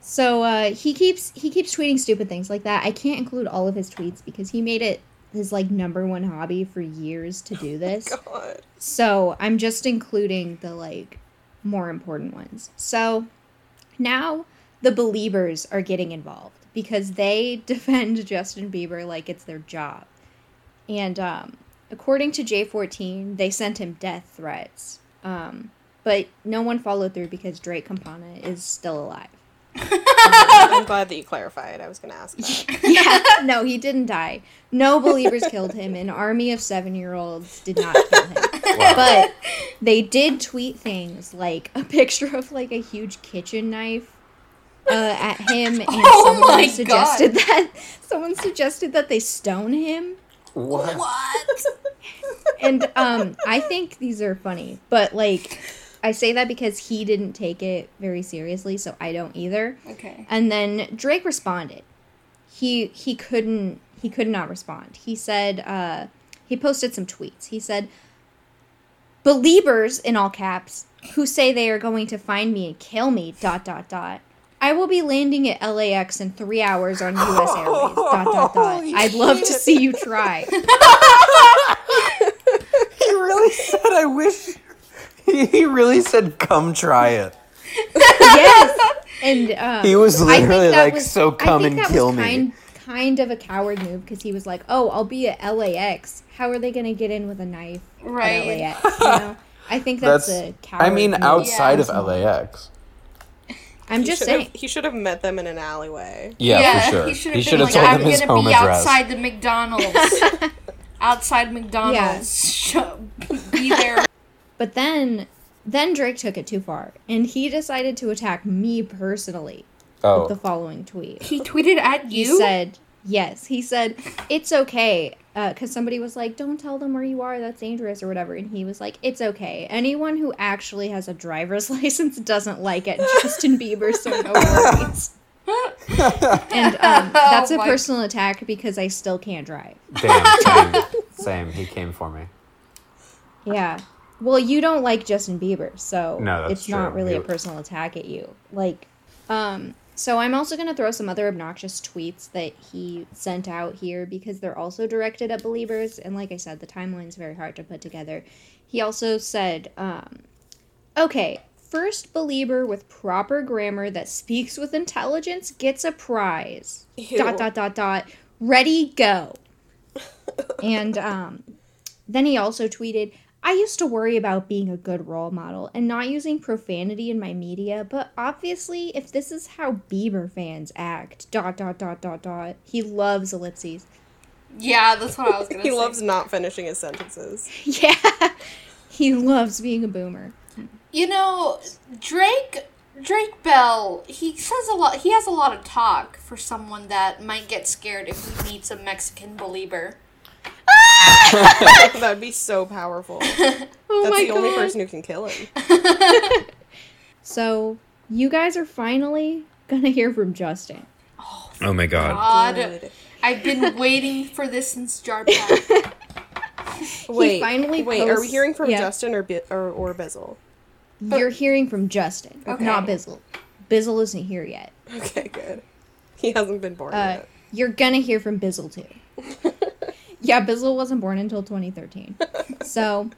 so uh he keeps he keeps tweeting stupid things like that. I can't include all of his tweets because he made it his like number one hobby for years to do this. God. So I'm just including the like more important ones. So now the Beliebers are getting involved because they defend Justin Bieber like it's their job. And um, according to J14, they sent him death threats. Um, but no one followed through because Drake Campana is still alive. I'm glad that you clarified. I was going to ask that. yeah, no, he didn't die. No Beliebers killed him. An army of seven year olds did not kill him. But they did tweet things like a picture of like a huge kitchen knife uh, at him, and Oh someone my suggested that someone suggested that they stone him. What? What? And um, I think these are funny, but like. I say that because he didn't take it very seriously, so I don't either. okay. And then Drake responded. He he couldn't he could not respond. He said uh, he posted some tweets. He said, "Beliebers in all caps who say they are going to find me and kill me dot dot dot. I will be landing at LAX in three hours on U.S. Airways dot dot dot. I'd love to see you try." He really said, I wish. He, he really said, come try it. yes, and um, He was literally like, was- so I come think and that kill was me. kind, Kind of a coward move because he was like, "Oh, I'll be at LAX. How are they going to get in with a knife Right. at LAX?" You know, I think that's, That's, a coward. I mean, move. outside Yeah. of LAX. I'm He just saying. have- he should have met them in an alleyway. Yeah, for sure. He should He have should been have like, told I'm them his gonna home be address. outside the McDonald's. outside McDonald's. Show- Be there. But then, then Drake took it too far, and he decided to attack me personally Oh, with the following tweet. He tweeted at you? He said, "Yes." He said, "It's okay," because somebody was like, "Don't tell them where you are. That's dangerous," or whatever. And he was like, "It's okay. Anyone who actually has a driver's license doesn't like it." Justin Bieber, so no worries. and um, that's a Oh my- personal attack because I still can't drive. damn, same, same. He came for me. Yeah. Well, you don't like Justin Bieber, so No, that's it's not true. really a personal attack at you. Like, um, so I'm also gonna throw some other obnoxious tweets that he sent out here because they're also directed at Beliebers, and like I said, the timeline's very hard to put together. He also said, um, "Okay, first Belieber with proper grammar that speaks with intelligence gets a prize." Ew. Dot dot dot dot. Ready go. and um, then he also tweeted, I used to worry about being a good role model and not using profanity in my media, but obviously, if this is how Bieber fans act, dot dot dot dot dot, he loves ellipses. Yeah, that's what I was gonna He say. He loves not finishing his sentences. Yeah, he loves being a boomer. You know, Drake Drake Bell, he says a lot he has a lot of talk for someone that might get scared if he meets a Mexican Belieber. That'd be so powerful. That's Oh my the only person who can kill him. So, you guys are finally gonna hear from Justin. Oh my god. God, I've been waiting for this since Jarpad. Wait, finally wait. Are we hearing from yeah. Justin or Bi- or, or Bizzle? You're hearing from Justin, Okay. not Bizzle. Bizzle isn't here yet. Okay, good. He hasn't been born Uh, yet. you're gonna hear from Bizzle too. Yeah, Bizzle wasn't born until 2013. So,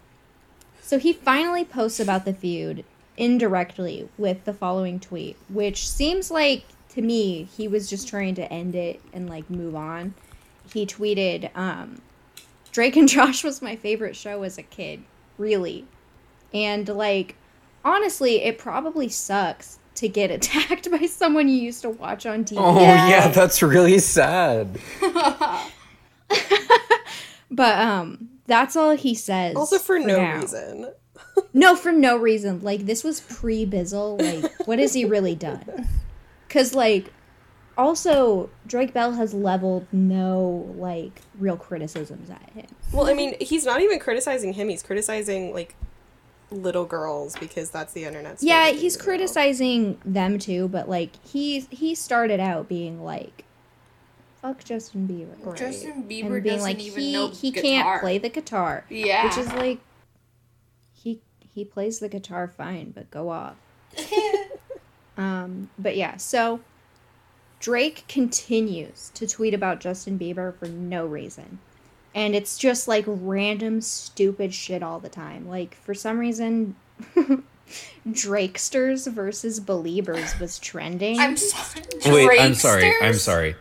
so he finally posts about the feud indirectly with the following tweet, which seems like to me he was just trying to end it and like move on. He tweeted, um, "Drake and Josh was my favorite show as a kid, really, and like honestly, it probably sucks." To get attacked by someone you used to watch on TV. Oh yeah, that's really sad. But um that's all he says. Also for no now. reason. No, for no reason. Like this was pre Bizzle. Like what has he really done? Cuz like also Drake Bell has leveled no like real criticisms at him. Well, I mean, he's not even criticizing him. He's criticizing like little girls because that's the internet's. Yeah, he's thing to do. criticizing them too, but like he he started out being like fuck Justin Bieber. Right. Justin Bieber And being doesn't like even he know he guitar. can't play the guitar. Yeah. Which is like he he plays the guitar fine, but go off. um, but yeah, so Drake continues to tweet about Justin Bieber for no reason. and it's just like random stupid shit all the time. Like for some reason Drakesters versus Beliebers was trending. I'm sorry. Wait, I'm sorry. I'm sorry.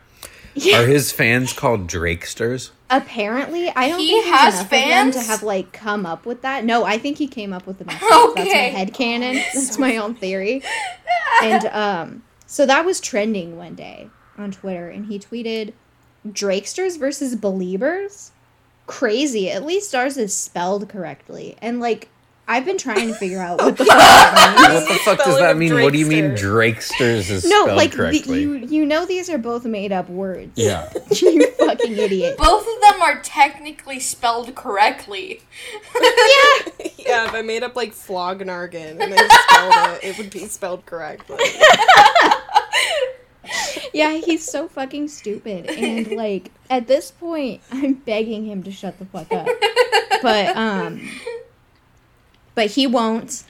Yeah. Are his fans called Drakesters? Apparently, I don't He think there's has enough of them to have like come up with that. No, I think he came up with it himself. Okay. That's my headcanon. That's my own theory. And um, so that was trending one day on Twitter, and he tweeted, "Drakesters versus Beliebers." crazy. At least ours is spelled correctly." And like, I've been trying to figure out what the fuck that means. What the fuck does that of mean? What do you mean Drakester. Drakesters is No, spelled like the, correctly? you you know these are both made up words. yeah. you fucking idiot. Both of them are technically spelled correctly. yeah. yeah, if I made up like Flognargan and then spelled it, it would be spelled correctly. Yeah, he's so fucking stupid. And like at this point, I'm begging him to shut the fuck up. But um but he won't.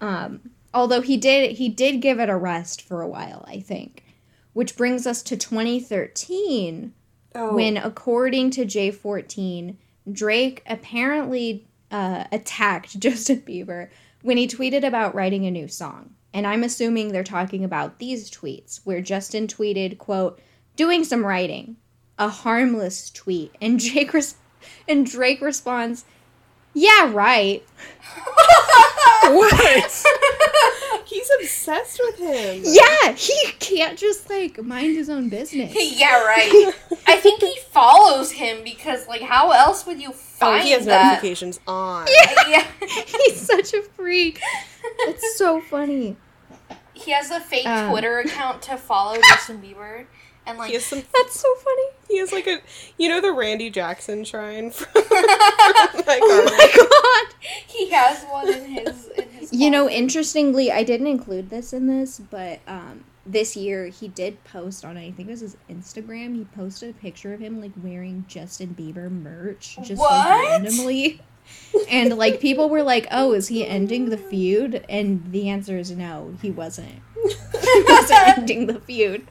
Um although he did he did give it a rest for a while, I think. Which brings us to 2013 Oh, when according to J14, Drake apparently uh, attacked Justin Bieber when he tweeted about writing a new song. And I'm assuming they're talking about these tweets where Justin tweeted, quote, doing some writing, a harmless tweet. And Jake res- and Drake responds, "Yeah, right." what? He's obsessed with him. Yeah, he can't just like mind his own business. yeah, right. I think he follows him because, like, how else would you find Oh, he has that? notifications on. Yeah. He's such a freak. It's so funny. He has a fake Um. Twitter account to follow Justin Bieber, and like He has some. That's so funny. He has like a, you know, the Randy Jackson shrine from, from Mike Oh my god. he has one in his in his. You know, interestingly, I didn't include this in this, but um, this year he did post on I think it was his Instagram. He posted a picture of him like wearing Justin Bieber merch, just like, randomly. And like people were like, "Oh, is he ending the feud?" And the answer is no, he wasn't. He wasn't ending the feud.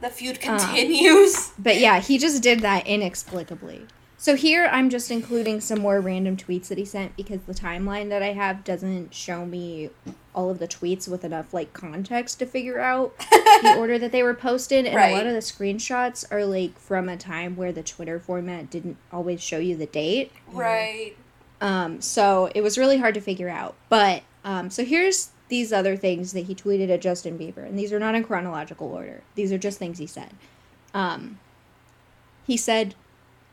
The feud continues. But yeah, he just did that inexplicably. So here I'm just including some more random tweets that he sent because the timeline that I have doesn't show me all of the tweets with enough like context to figure out the order that they were posted and a lot of the screenshots are like from a time where the Twitter format didn't always show you the date. right. Um, so it was really hard to figure out. But um, so here's these other things that he tweeted at Justin Bieber, and these are not in chronological order. These are just things he said. Um, he said,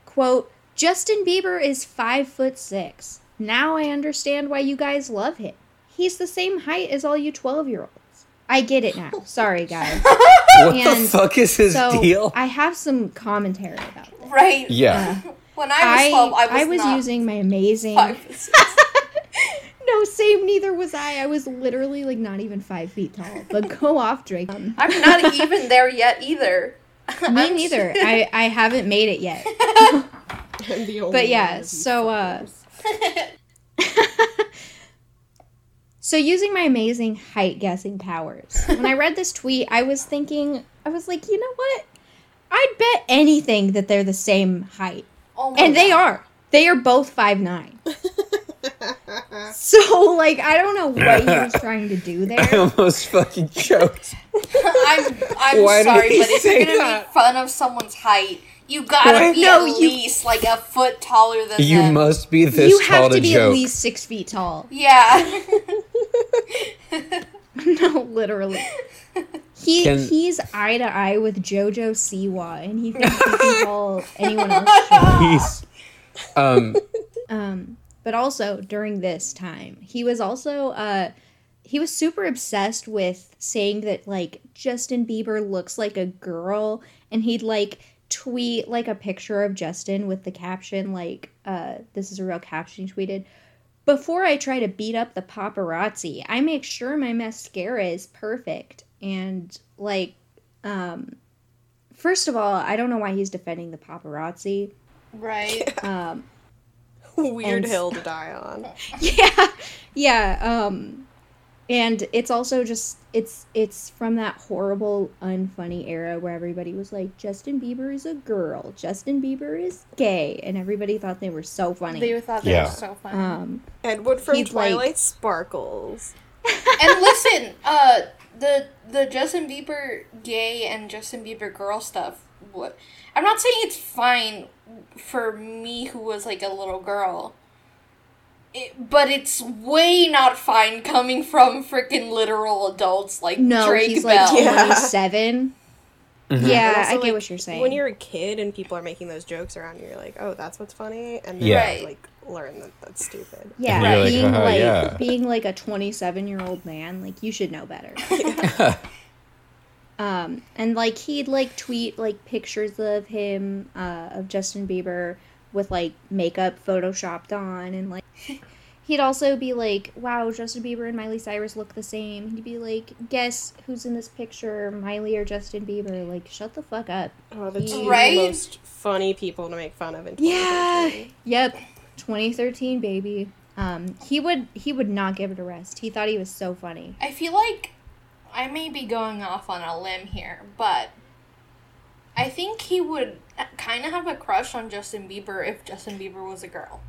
"quote Justin Bieber is five foot six. Now I understand why you guys love him. He's the same height as all you twelve year olds. I get it now. Sorry, guys. What And the fuck is his so deal? I have some commentary about this. Right. yeah. When I was twelve, I was, not using my amazing five foot six. No, same. Neither was I. I was literally like not even five feet tall. But go off, Drake. Um, I'm not even there yet either. me I'm neither. I I haven't made it yet. I'm the only But yeah, so uh, so using my amazing height guessing powers, when I read this tweet, I was thinking, I was like, you know what? I'd bet anything that they're the same height, oh my and they are. They are both five nine. So like, I don't know what he was trying to do there. I there. almost fucking choked. I'm I'm Why sorry, but if you're gonna that? make fun of someone's height, you gotta What? be No, at you- least like a foot taller than You them. must be this You tall have to be joke. at least six feet tall. Yeah. no, literally. He Can- he's eye to eye with JoJo Siwa, and he thinks he can call anyone else short. He's, um, Um, but also during this time, he was also uh, he was super obsessed with saying that like Justin Bieber looks like a girl, and he'd like tweet like a picture of Justin with the caption like uh, "This is a real caption." He tweeted. Before I try to beat up the paparazzi, I make sure my mascara is perfect. And like, um, first of all, I don't know why he's defending the paparazzi. right. Um, Weird and- hill to die on. yeah, yeah. Um, and it's also just it's it's from that horrible unfunny era where everybody was like Justin Bieber is a girl, Justin Bieber is gay, and everybody thought they were so funny. They thought they Yeah. were so funny. um, Edward from He's like- Twilight Sparkles. and listen, uh, the the Justin Bieber gay and Justin Bieber girl stuff. What I'm not saying it's fine for me who was like a little girl. It, but it's way not fine coming from freaking literal adults like no, Drake he's Bell. like Yeah. 27. And mm-hmm. Yeah, also, I get like, what you're saying. When you're a kid and people are making those jokes around you, you're like, oh, that's what's funny, and then Yeah. you like learn that that's stupid. yeah, And you're like, being "Haha, like yeah." being like a 27 year old man, like you should know better. um, and like he'd like tweet like pictures of him uh, of Justin Bieber with like makeup photoshopped on, and like he'd also be like, "Wow, Justin Bieber and Miley Cyrus look the same." He'd be like, "Guess who's in this picture, Miley or Justin Bieber?" Like, shut the fuck up. Oh, the two Right? most funny people to make fun of in Yeah. Yep. 2013 baby. Um he would he would not give it a rest. He thought he was so funny. I feel like I may be going off on a limb here, but I think he would kind of have a crush on Justin Bieber if Justin Bieber was a girl.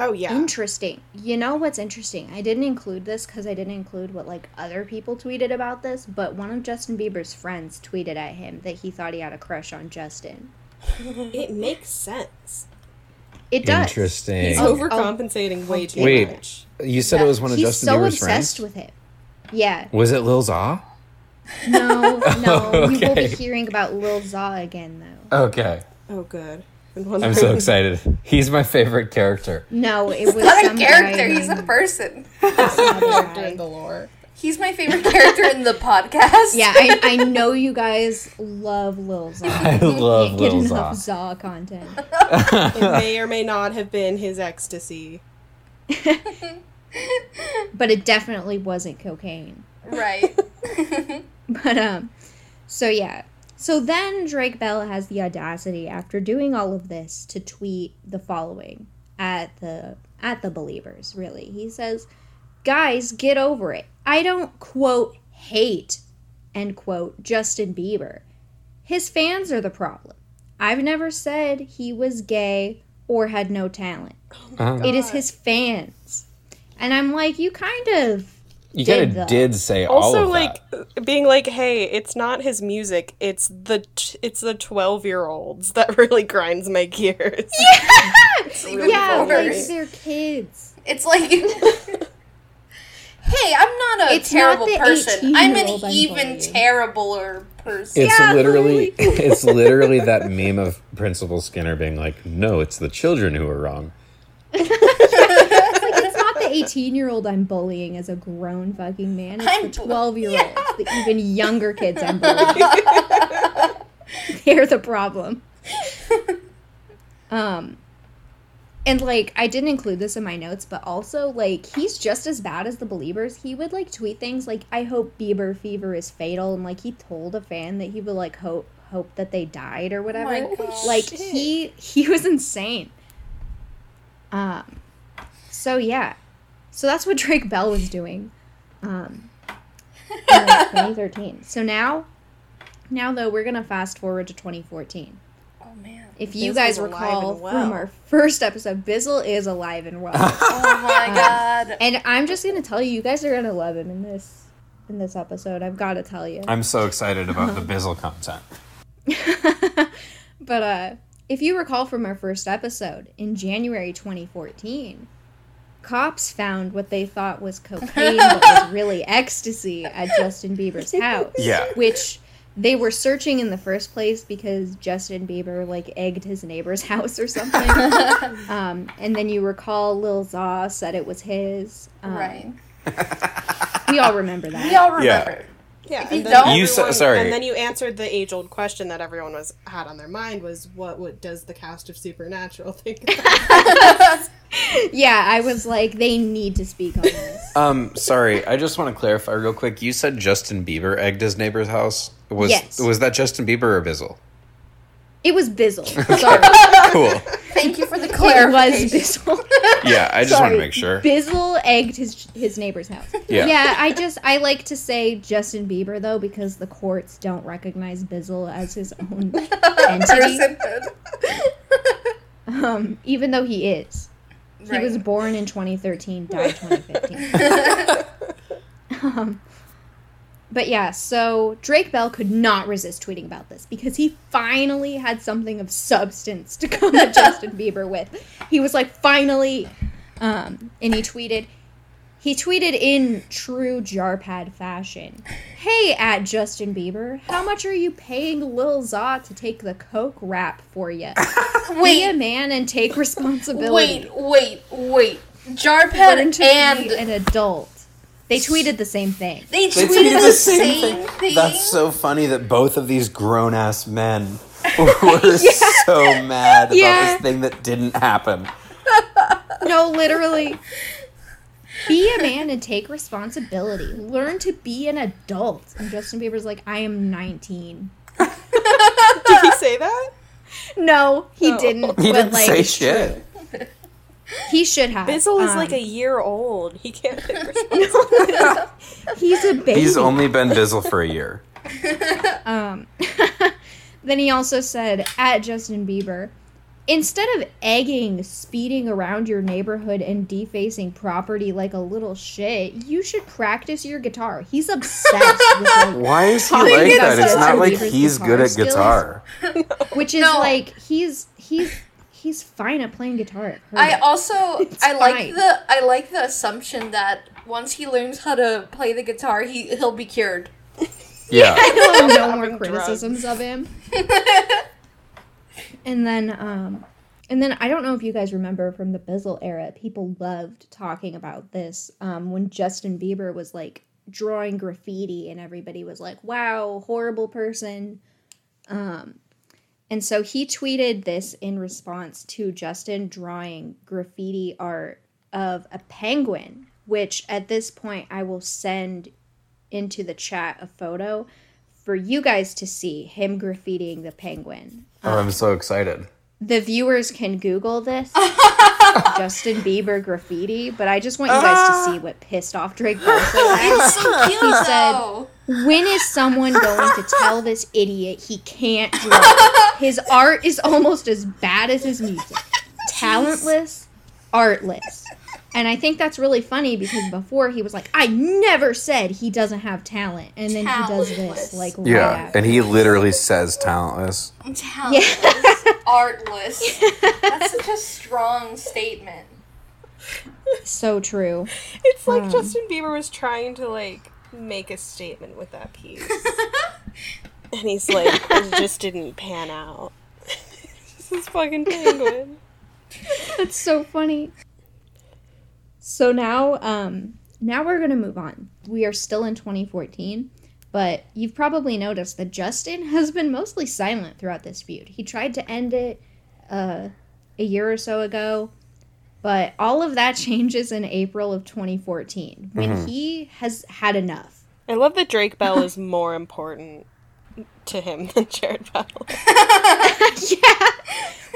Oh yeah. Interesting. You know what's interesting? I didn't include this cuz I didn't include what like other people tweeted about this, but one of Justin Bieber's friends tweeted at him that he thought he had a crush on Justin. it makes sense. It does. Interesting. He's Oh, oh. overcompensating way too Wait. much. You said it was one of He's Justin so Bieber's obsessed with him. Yeah. Was it Lil Za? No, no. You will be hearing about Lil Za again though. Okay. Oh, good. I'm so excited. He's my favorite character. No, it was Not a character, he's a named- person. some other character in the lore. He's my favorite character in the podcast. Yeah, I, I know you guys love Lil Za. I love Can't get Lil enough Za. Za content. It may or may not have been his ecstasy. But it definitely wasn't cocaine. Right. But um so yeah. So then Drake Bell has the audacity after doing all of this to tweet the following at the at the Beliebers, really. He says, "Guys, get over it. I don't quote hate end quote Justin Bieber. His fans are the problem. I've never said he was gay or had no talent. Uh, It is his fans." And I'm like, "You kind of you kind of did say all Also, of like that. being like, "Hey, it's not his music. It's the t- it's the twelve year olds that really grinds my gears." It's even yeah, like worse. they're kids." It's like, hey, I'm not a It's terrible the person. I'm an I'm even bullying. terribler person. It's Yeah, literally it's literally that meme of Principal Skinner being like, "No, it's the children who are wrong." It's not the 18 year old I'm bullying as a grown fucking man. It's I'm the 12 year olds, the even younger kids I'm bullying. They're the problem. Um, and like, I didn't include this in my notes, but also, like, he's just as bad as the Beliebers. He would like tweet things like, I hope Bieber fever is fatal. And like, he told a fan that he would like hope hope that they died or whatever. my gosh. like Shit. he he was insane. Um so yeah. So that's what Drake Bell was doing. Um in, like, 2013. So now now though we're going to fast forward to 2014. Oh man. If you guys recall well. from our first episode, Bizzle is alive and well. Oh my god. and I'm just going to tell you you guys are going to love him in this in this episode. I've got to tell you. I'm so excited about the Bizzle content. but uh, if you recall from our first episode in January 2014, cops found what they thought was cocaine but was really ecstasy at Justin Bieber's house. Yeah. Which they were searching in the first place because Justin Bieber like egged his neighbor's house or something. um, and then you recall Lil Za said it was his. Um, right. We all remember that. We all remember. Yeah, you and then don't- You sa- everyone- sorry. and then you answered the age old question that everyone was had on their mind was what would does the cast of Supernatural think? About yeah, I was like, they need to speak on this. Um, sorry, I just want to clarify real quick. You said Justin Bieber egged his neighbor's house. Was Yes. was that Justin Bieber or Bizzle? It was Bizzle. Sorry. Cool. Thank you for the It clarification. Bizzle. Yeah, I just want to make sure. Bizzle egged his his neighbor's house. Yeah. yeah, I just I like to say Justin Bieber though because the courts don't recognize Bizzle as his own entity, um, even though he is. He was born in 2013, died 2015. um, but yeah, so Drake Bell could not resist tweeting about this because he finally had something of substance to come at Justin Bieber with. He was like, finally, um, and he tweeted, he tweeted in true Jarpad fashion, "Hey, at Justin Bieber, how much are you paying Lil Za to take the coke rap for you? Be a man and take responsibility." wait, wait, wait. Learn Jarpad to and be an adult. They tweeted the same thing. they They tweeted, the, same, thing. That's so funny that both of these grown ass men were so mad about Yeah. this thing that didn't happen. No, literally. Be a man and take responsibility. Learn to be an adult. And Justin Bieber's like, I am 19. Did he say that? No, he No. didn't. He but, didn't like, say shit. He should have. Bizzle is Um, like a year old. He can't take responsibility. He's a baby. He's only been Bizzle for a year. Um, then he also said at Justin Bieber, instead of egging, speeding around your neighborhood and defacing property like a little shit, you should practice your guitar. He's obsessed with like, Why is he like that? It's not like he's good at guitar guitar. which is No. like he's he's he's fine at playing guitar. I also It's I like fine. the I like the assumption that once he learns how to play the guitar, he he'll be cured. Yeah. I no, no more Having criticisms of him. And then um and then I don't know if you guys remember from the Bizzle era, people loved talking about this um, when Justin Bieber was like drawing graffiti and everybody was like, "Wow, horrible person." Um, and so he tweeted this in response to Justin drawing graffiti art of a penguin, which at this point I will send into the chat a photo for you guys to see him graffitiing the penguin. Oh, I'm so excited. The viewers can Google this Justin Bieber graffiti, but I just want you guys to see ah. what pissed off Drake Bell. so. It's so cute He said- When is someone going to tell this idiot he can't draw? His art is almost as bad as his music. Talentless, artless. And I think that's really funny because before he was like, I never said he doesn't have talent. And then he does this, like, right Yeah. after. And he literally says talentless. Talentless, artless. That's such a strong statement. So true. It's like Um. Justin Bieber was trying to like make a statement with that piece, and he's like, it just didn't pan out. this is fucking penguin. That's so funny. So now, um, now we're gonna move on. We are still in 2014, but you've probably noticed that Justin has been mostly silent throughout this feud. He tried to end it uh, a year or so ago, but all of that changes in April of 2014 when he has had enough. I love that Drake Bell is more important to him than Jared Bell. yeah.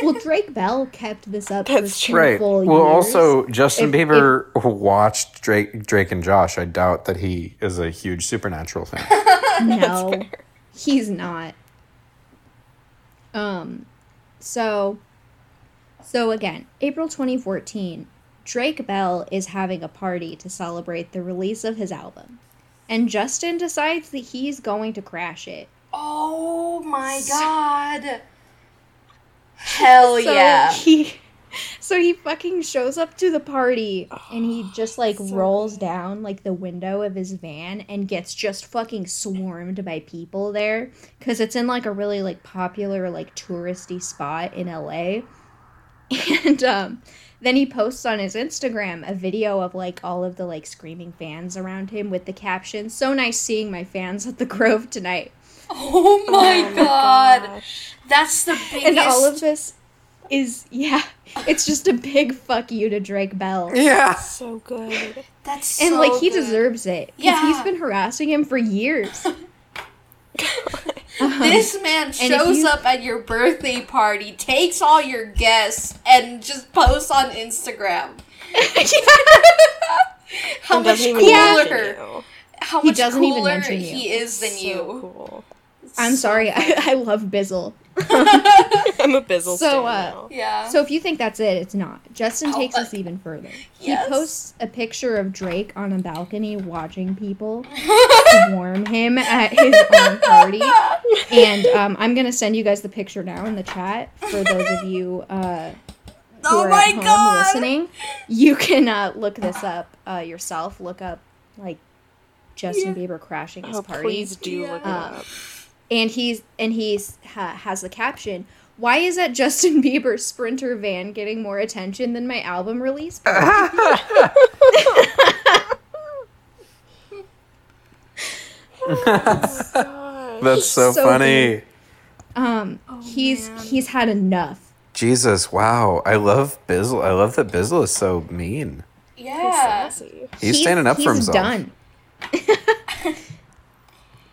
Well, Drake Bell kept this up That's for two true. Right. full Well, years. also Justin If- Bieber watched Drake, Drake and Josh. I doubt that he is a huge Supernatural fan. no he's not um so so again april 2014 drake bell is having a party to celebrate the release of his album and justin decides that he's going to crash it Oh my god. Hell so yeah. he so he fucking shows up to the party and he just like so rolls down like the window of his van and gets just fucking swarmed by people there because it's in like a really like popular like touristy spot in LA. And um then he posts on his Instagram a video of like all of the like screaming fans around him with the caption, "So nice seeing my fans at the Grove tonight." Oh, oh my god. That's the biggest. And all of this is yeah, it's just a big fuck you to Drake Bell. yeah. So good. That's And so like he deserves it. 'cause Yeah. he's been harassing him for years. Uh-huh. this man shows you- up at your birthday party, takes all your guests, and just posts on Instagram. How much doesn't even cooler? you. How He much doesn't even cooler mention you. he is than So you. cool. I'm sorry, I, I love Bizzle. I'm a Bizzle So, uh, now. Yeah. So if you think that's it, it's not. Justin Oh, takes uh, us even further. yes. He posts a picture of Drake on a balcony watching people warm him at his own party. And um, I'm gonna send you guys the picture now in the chat for those of you uh, who oh are my at home god. listening. You can uh, look this up uh, yourself. Look up like Justin Bieber crashing his Oh, party please do Yeah. look it Uh, up. And he's and he's ha, has the caption why is that justin bieber sprinter van getting more attention than my album release party?" That's so, So funny. um he's man. he's had enough Jesus, wow. I love Bizzle. I love that Bizzle is so mean. Yeah. Sassy. He's, standing up for himself. done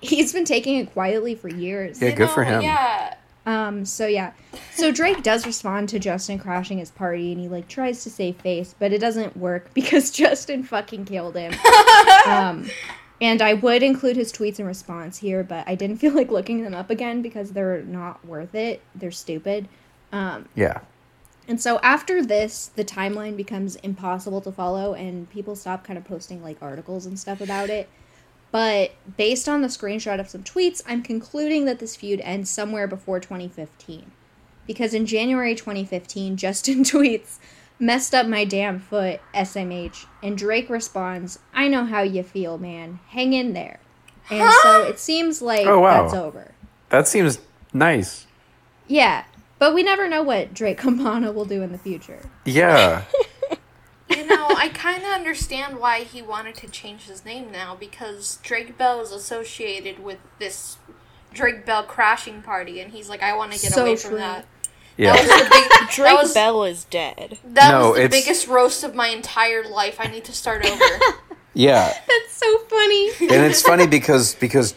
he's been taking it quietly for years Yeah, I good for him. Yeah. Um, so yeah. So Drake does respond to Justin crashing his party and he like tries to save face, but it doesn't work because Justin fucking killed him. um, and I would include his tweets in response here, but I didn't feel like looking them up again because they're not worth it. They're stupid. Um, Yeah. and so after this, the timeline becomes impossible to follow and people stop kind of posting like articles and stuff about it. But based on the screenshot of some tweets, I'm concluding that this feud ends somewhere before 2015. Because in January 2015, Justin tweets, messed up my damn foot, SMH. And Drake responds, I know how you feel, man. Hang in there. And so it seems like Oh, wow. that's over. That seems nice. Yeah. But we never know what Drake Campana will do in the future. Yeah. You know, I kind of understand why he wanted to change his name now because Drake Bell is associated with this Drake Bell crashing party, and he's like, I want to get So away true. from that. That Yeah. was the big. Drake that was, Bell is dead. that No, was the it's- biggest roast of my entire life. I need to start over. Yeah. That's so funny. and it's funny because because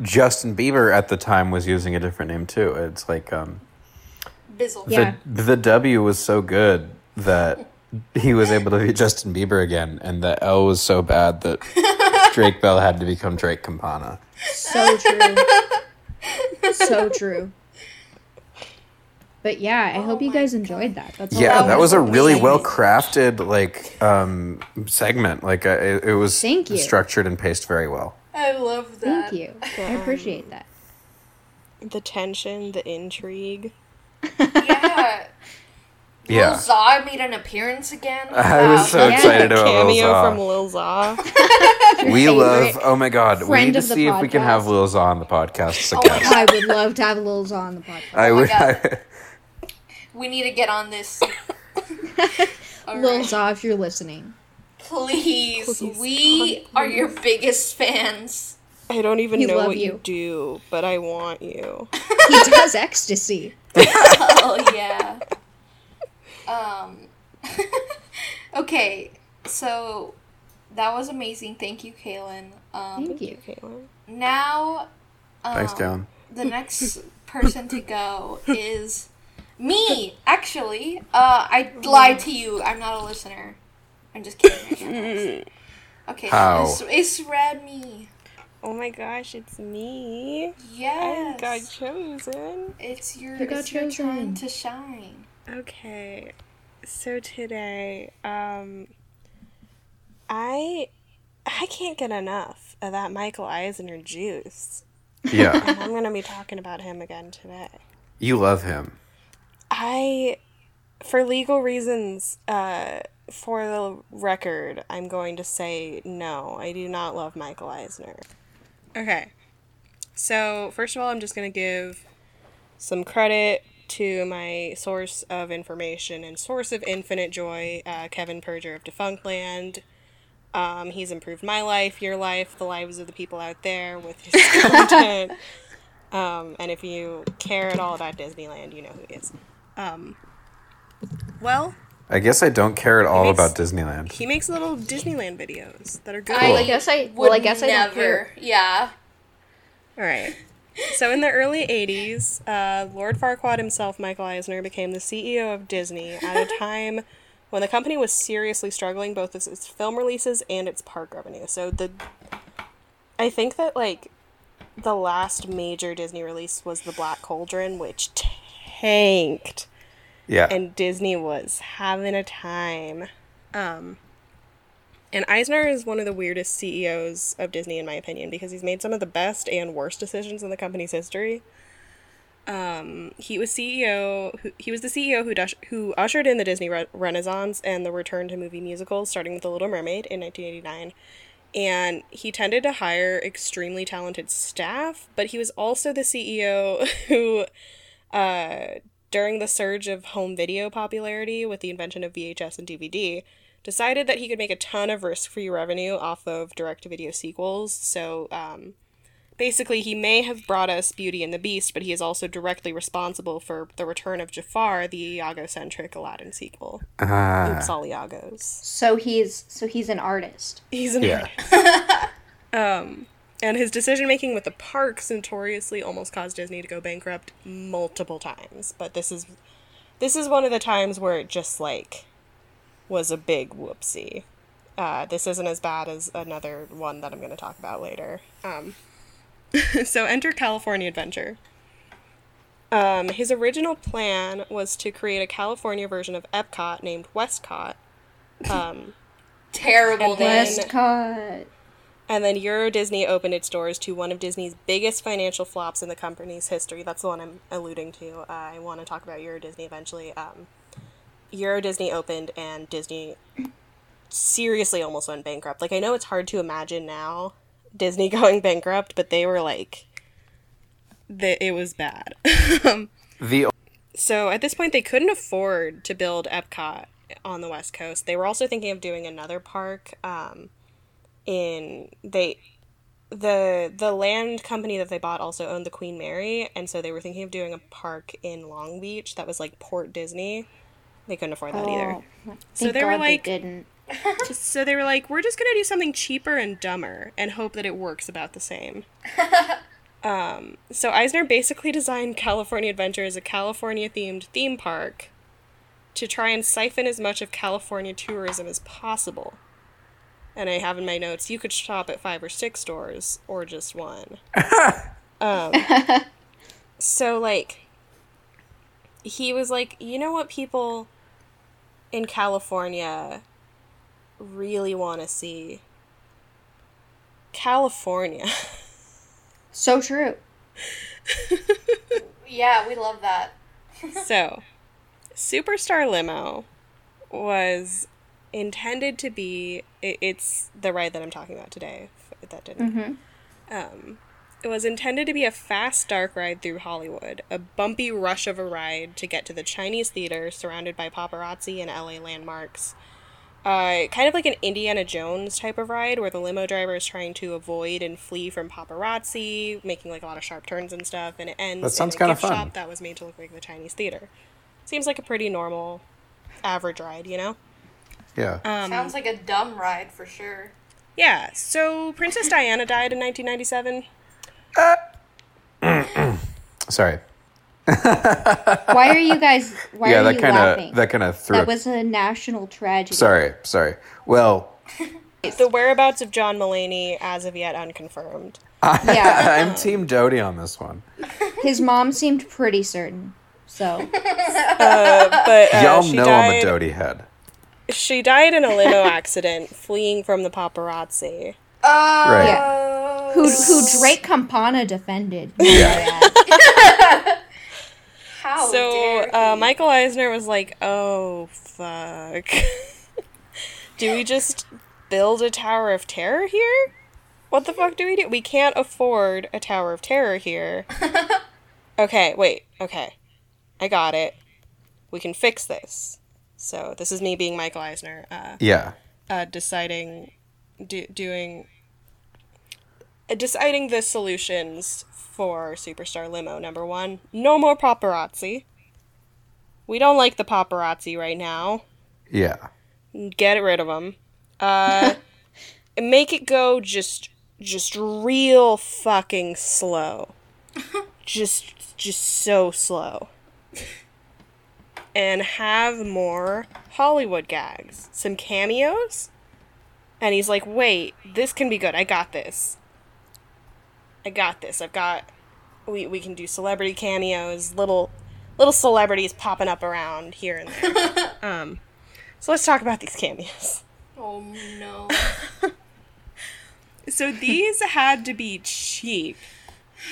Justin Bieber at the time was using a different name too. It's like um Bizzle. Yeah. the the W was so good that he was able to be Justin Bieber again, and the L was so bad that Drake Bell had to become Drake Campana. So true. so true. But yeah, I hope you my guys enjoyed that. That's all Yeah, I that was was a really well crafted like um segment. Like uh, it, it was Thank you. structured and paced very well. I love that. Thank you. I appreciate that. The tension, the intrigue. Yeah. Yeah. Lil Za made an appearance again. I was so Yeah. excited about Lil Cameo Za. from Lil Za. We love. Oh my god, we need to of the see if we can have. Lil Za on the podcast as a Oh my. I would love to have Lil Za on the podcast. I oh my would. God. We need to get on this. All Lil right. Za, if you're listening. Please, Please, we God, are your biggest fans. I don't even We know what you. you. do, but I want you. He does ecstasy. Oh yeah. Um. okay, so that was amazing. Thank you, Kaylin. Um, Thank you. Caitlin. now, um, Thanks, Dylan. the next person to go is me. Actually, uh, I lied to you. I'm not a listener. I'm just kidding. I can't host. Okay, How? so it's, it's Remy. Oh my gosh, it's me. Yes. I Yes, got chosen. it's your You got it's your chosen. turn to shine. Okay, so today, um, I I can't get enough of that Michael Eisner juice, Yeah, and I'm gonna be talking about him again today. you love him. I, for legal reasons, uh, for the record, I'm going to say no. I do not love Michael Eisner. Okay. So, first of all, I'm just going to give some credit to my source of information and source of infinite joy, uh, Kevin Perjurer of Defunctland. Um, he's improved my life, your life, the lives of the people out there with his content. Um, and if you care at all about Disneyland, you know who he is. Um, well, I guess I don't care at all makes- about Disneyland. he makes little Disneyland videos that are good. I I guess I- would well, I guess I never. Yeah. All right. So in the early 80s, uh, Lord Farquaad himself, Michael Eisner, became the CEO of Disney at a time when the company was seriously struggling both with its film releases and its park revenue. So the I think that like the last major Disney release was The Black Cauldron, which tanked Yeah. and Disney was having a time. Um, and Eisner is one of the weirdest CEOs of Disney, in my opinion, because he's made some of the best and worst decisions in the company's history. Um, he was CEO. Who, he was the CEO who who ushered in the Disney re- Renaissance and the return to movie musicals, starting with The Little Mermaid in 1989. And he tended to hire extremely talented staff, but he was also the CEO who uh, during the surge of home video popularity with the invention of VHS and DVD, decided that he could make a ton of risk free revenue off of direct to video sequels. So um, basically, he may have brought us Beauty and the Beast, but he is also directly responsible for the return of Jafar, the Iago centric Aladdin sequel. Ah. Oops, all Iagos. So he's so he's an artist. He's an yeah. Um, and his decision making with the parks notoriously almost caused Disney to go bankrupt multiple times. But this is this is one of the times where it just like was a big whoopsie. Uh, this isn't as bad as another one that I'm going to talk about later. Um, so enter California Adventure. Um, his original plan was to create a California version of Epcot named WestCOT. Um, Terrible then- name. WestCOT. And then Euro Disney opened its doors to one of Disney's biggest financial flops in the company's history. That's the one I'm alluding to. Uh, I want to talk about Euro Disney eventually. Um, Euro Disney opened, and Disney seriously almost went bankrupt. Like, I know it's hard to imagine now Disney going bankrupt, but they were like, the, it was bad. The So at this point, they couldn't afford to build Epcot on the West Coast. They were also thinking of doing another park. Um, in they, the the land company that they bought also owned the Queen Mary, and so they were thinking of doing a park in Long Beach that was like Port Disney. They couldn't afford that either. Oh, thank So they were like- they didn't. So they were like, we're just gonna do something cheaper and dumber and hope that it works about the same. um, so Eisner basically designed California Adventure as a California themed theme park to try and siphon as much of California tourism as possible. And I have in my notes, you could shop at five or six stores or just one. um, so like, he was like, you know what people in California really want to see California. So true. Yeah, we love that. so, Superstar Limo was intended to be it, it's the ride that I'm talking about today. That didn't. Um, it was intended to be a fast dark ride through Hollywood, a bumpy rush of a ride to get to the Chinese theater surrounded by paparazzi and LA landmarks. Uh, kind of like an Indiana Jones type of ride where the limo driver is trying to avoid and flee from paparazzi, making like a lot of sharp turns and stuff, and it ends That sounds in a kinda gift fun. shop that was made to look like the Chinese theater. Seems like a pretty normal, average ride, you know? yeah. Um, Sounds like a dumb ride for sure. Yeah, so Princess Diana died in 1997. Sorry. Why are you guys? Why yeah, are that you kind laughing? of that kind of threw. that it- was a national tragedy. Sorry, sorry. Well, The whereabouts of John Mulaney, as of yet, unconfirmed. Yeah, I'm Team Jody on this one. his mom seemed pretty certain. So Uh, but uh, Y'all she know died, I'm a Dodie head. She died in a limo accident, fleeing from the paparazzi. Oh. Right. Who who Drake Campana defended? Yeah. How so dare uh. Michael Eisner was like, "Oh fuck, do we just build a Tower of Terror here? What the fuck do we do? We can't afford a Tower of Terror here." okay, wait. Okay, I got it. We can fix this. So this is me being Michael Eisner. Uh, Yeah. uh, deciding, do, doing, deciding the solutions for Superstar Limo. Number one, no more paparazzi. We don't like the paparazzi right now. Yeah. Get rid of them. Uh, make it go just, just real fucking slow. just just so slow. And have more Hollywood gags, some cameos. And he's like, "Wait, this can be good. I got this. I got this. I've got we we can do celebrity cameos, little little celebrities popping up around here and there. um so let's talk about these cameos. Oh no. So these had to be cheap,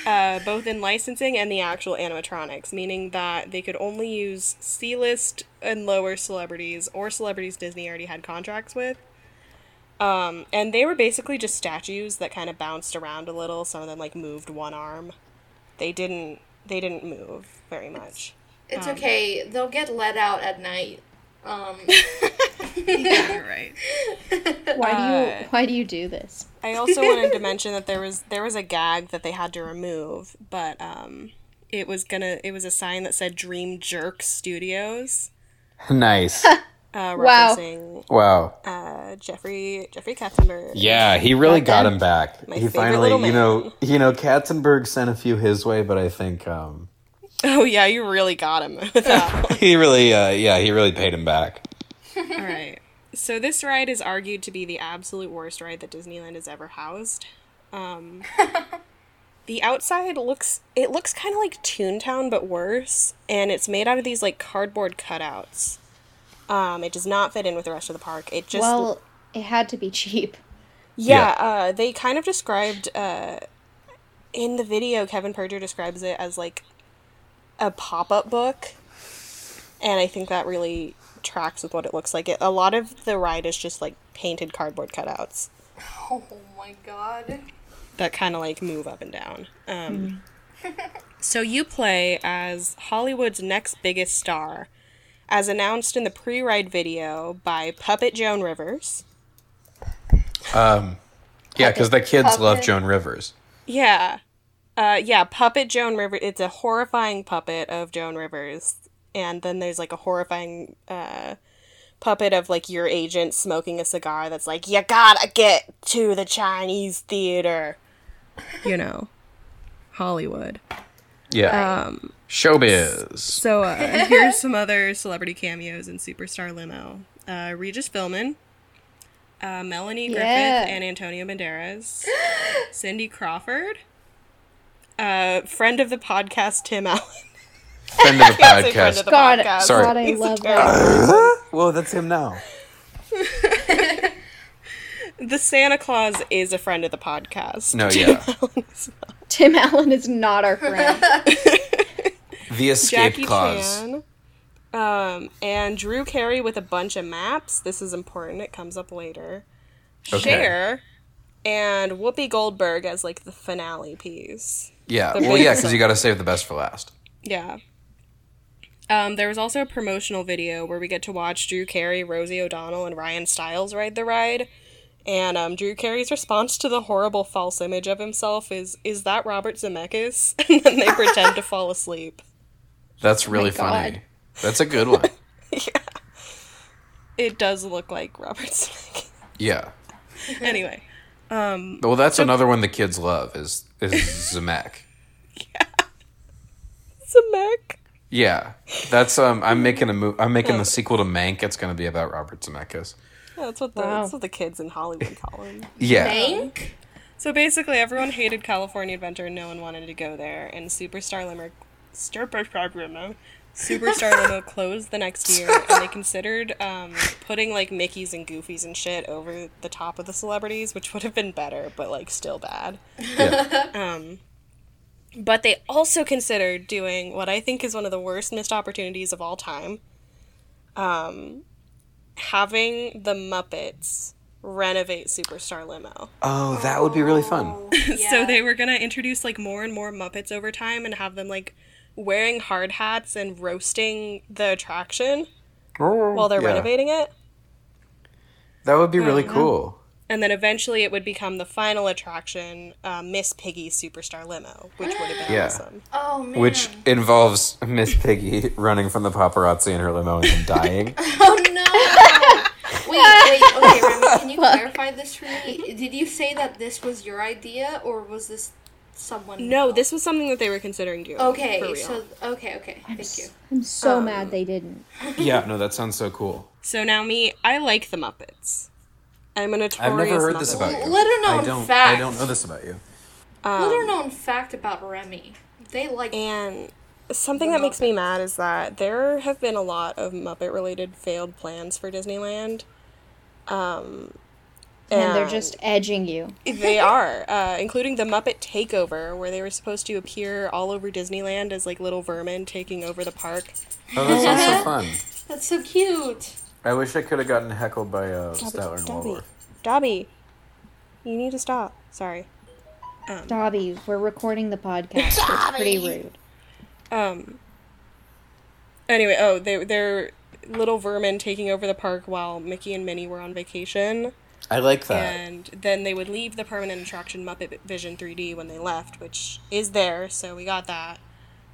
uh, both in licensing and the actual animatronics, meaning that they could only use C list and lower celebrities or celebrities Disney already had contracts with. Um, and they were basically just statues that kind of bounced around a little. Some of them like moved one arm. They didn't. They didn't move very much. It's okay. They'll get let out at night. Um, yeah, right. Why do Uh, you why do you do this? I also wanted to mention that there was there was a gag that they had to remove, but um, it was gonna it was a sign that said Dream Jerk Studios, nice. Uh, Wow. referencing Wow. uh, Jeffrey Jeffrey Katzenberg. Yeah, he really got him back. my He finally, little you know, you know, Katzenberg sent a few his way, but I think um, Oh yeah, you really got him with that. he really, uh, yeah, he really paid him back. All right. So this ride is argued to be the absolute worst ride that Disneyland has ever housed. Um, the outside looks it looks kind of like Toontown but worse, and it's made out of these like cardboard cutouts. Um, it does not fit in with the rest of the park. It just well, it had to be cheap. yeah, uh, they kind of described uh, in the video. Kevin Perjurer describes it as like a pop-up book, and I think that really tracks with what it looks like. It, a lot of the ride is just like painted cardboard cutouts oh my god. that kind of like move up and down. Um, so you play as Hollywood's next biggest star, as announced in the pre-ride video by Puppet Joan Rivers. Um, yeah, because the kids love Joan Rivers. Yeah. Uh, yeah, Puppet Joan Rivers. It's a horrifying puppet of Joan Rivers. And then there's like a horrifying uh, puppet of like your agent smoking a cigar that's like, you gotta get to the Chinese theater. You know, Hollywood. Yeah, Um, showbiz. so uh, here's some other celebrity cameos in Superstar Limo uh, Regis Philbin, uh, Melanie Griffith Yeah. and Antonio Banderas, Cindy Crawford, uh, friend of the podcast, Tim Allen. Friend of the Can't say friend podcast. of the God, podcast. Sorry. God, I He's love terrible- that. Well, that's him now. The Santa Claus is a friend of the podcast. No, yeah. Tim Allen is not our friend. The escape Jackie clause. Chan. Um, and Drew Carey with a bunch of maps. This is important. It comes up later. Okay. Cher and Whoopi Goldberg as like the finale piece. Yeah, The well, yeah, because you got to save the best for last. Yeah. Um, there was also a promotional video where we get to watch Drew Carey, Rosie O'Donnell, and Ryan Stiles ride the ride. And um, Drew Carey's response to the horrible false image of himself is, "Is that Robert Zemeckis?" And then they pretend to fall asleep. That's really God. funny. That's a good one. Yeah. It does look like Robert Zemeckis. Yeah. anyway, Well, that's another one the kids love is is Zemeck. Yeah. Zemeck. Yeah, that's um. I'm making a move. I'm making the sequel to Mank. It's going to be about Robert Zemeckis. Yeah, that's what the Wow. that's what the kids in Hollywood call him. Yeah, Bank? So basically, everyone hated California Adventure, and no one wanted to go there. And Superstar Limo, Superstar Limo, Superstar Limo closed the next year, and they considered um, putting like Mickey's and Goofies and shit over the top of the celebrities, which would have been better, but like still bad. yeah. But they also considered doing what I think is one of the worst missed opportunities of all time. Um, having the Muppets renovate Superstar Limo. Oh, that would be really fun. So Yeah. they were gonna introduce like more and more Muppets over time and have them like wearing hard hats and roasting the attraction while they're Yeah. renovating it. That would be really cool. And then eventually it would become the final attraction, uh, Miss Piggy's Superstar Limo, which would have been Yeah. awesome. Oh man. Which involves Miss Piggy running from the paparazzi in her limo and then dying. Oh no! wait, wait, okay, Remy, can you clarify this for me? Did you say that this was your idea or was this someone. No, else. this was something that they were considering doing. for Okay, real. so okay, okay. I'm, Thank s- you. I'm so Um, mad they didn't. Yeah, no, that sounds so cool. So now me, I like the Muppets. I'm a notorious I've never heard Muppet this about you. Little known I don't. fact. I don't know this about you. Um, Little known fact about Remy. They like And something The that makes me mad is that there have been a lot of Muppet related failed plans for Disneyland. Um, And they're just edging you. They are, uh, including the Muppet Takeover, where they were supposed to appear all over Disneyland as like little vermin taking over the park. Oh, that sounds so fun. that's so cute. I wish I could have gotten heckled by uh, Dobby, Statler and Dobby, Waldorf. Dobby, you need to stop. Sorry. Dobby, we're recording the podcast. It's pretty rude. Um. Anyway, oh, they they're little vermin taking over the park while Mickey and Minnie were on vacation, I like that. and then they would leave the permanent attraction Muppet Vision 3D when they left, which is there, so we got that.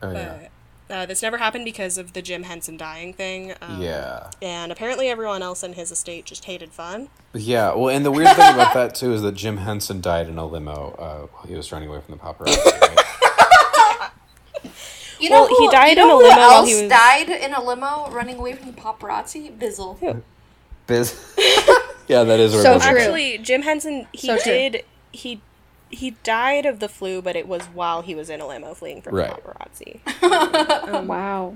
oh yeah. Uh, this never happened because of the Jim Henson dying thing. Um, Yeah. And apparently, everyone else in his estate just hated fun. Yeah. Well, and the weird thing about that too is that Jim Henson died in a limo uh, while he was running away from the paparazzi. Right? You Well, know he died you in know a who limo while else he was- died in a limo running away from the paparazzi? Bizzle. Biz. yeah, that is where So true. Actually, Jim Henson he So did he he died of the flu, but it was while he was in a limo fleeing from Right. the paparazzi. wow.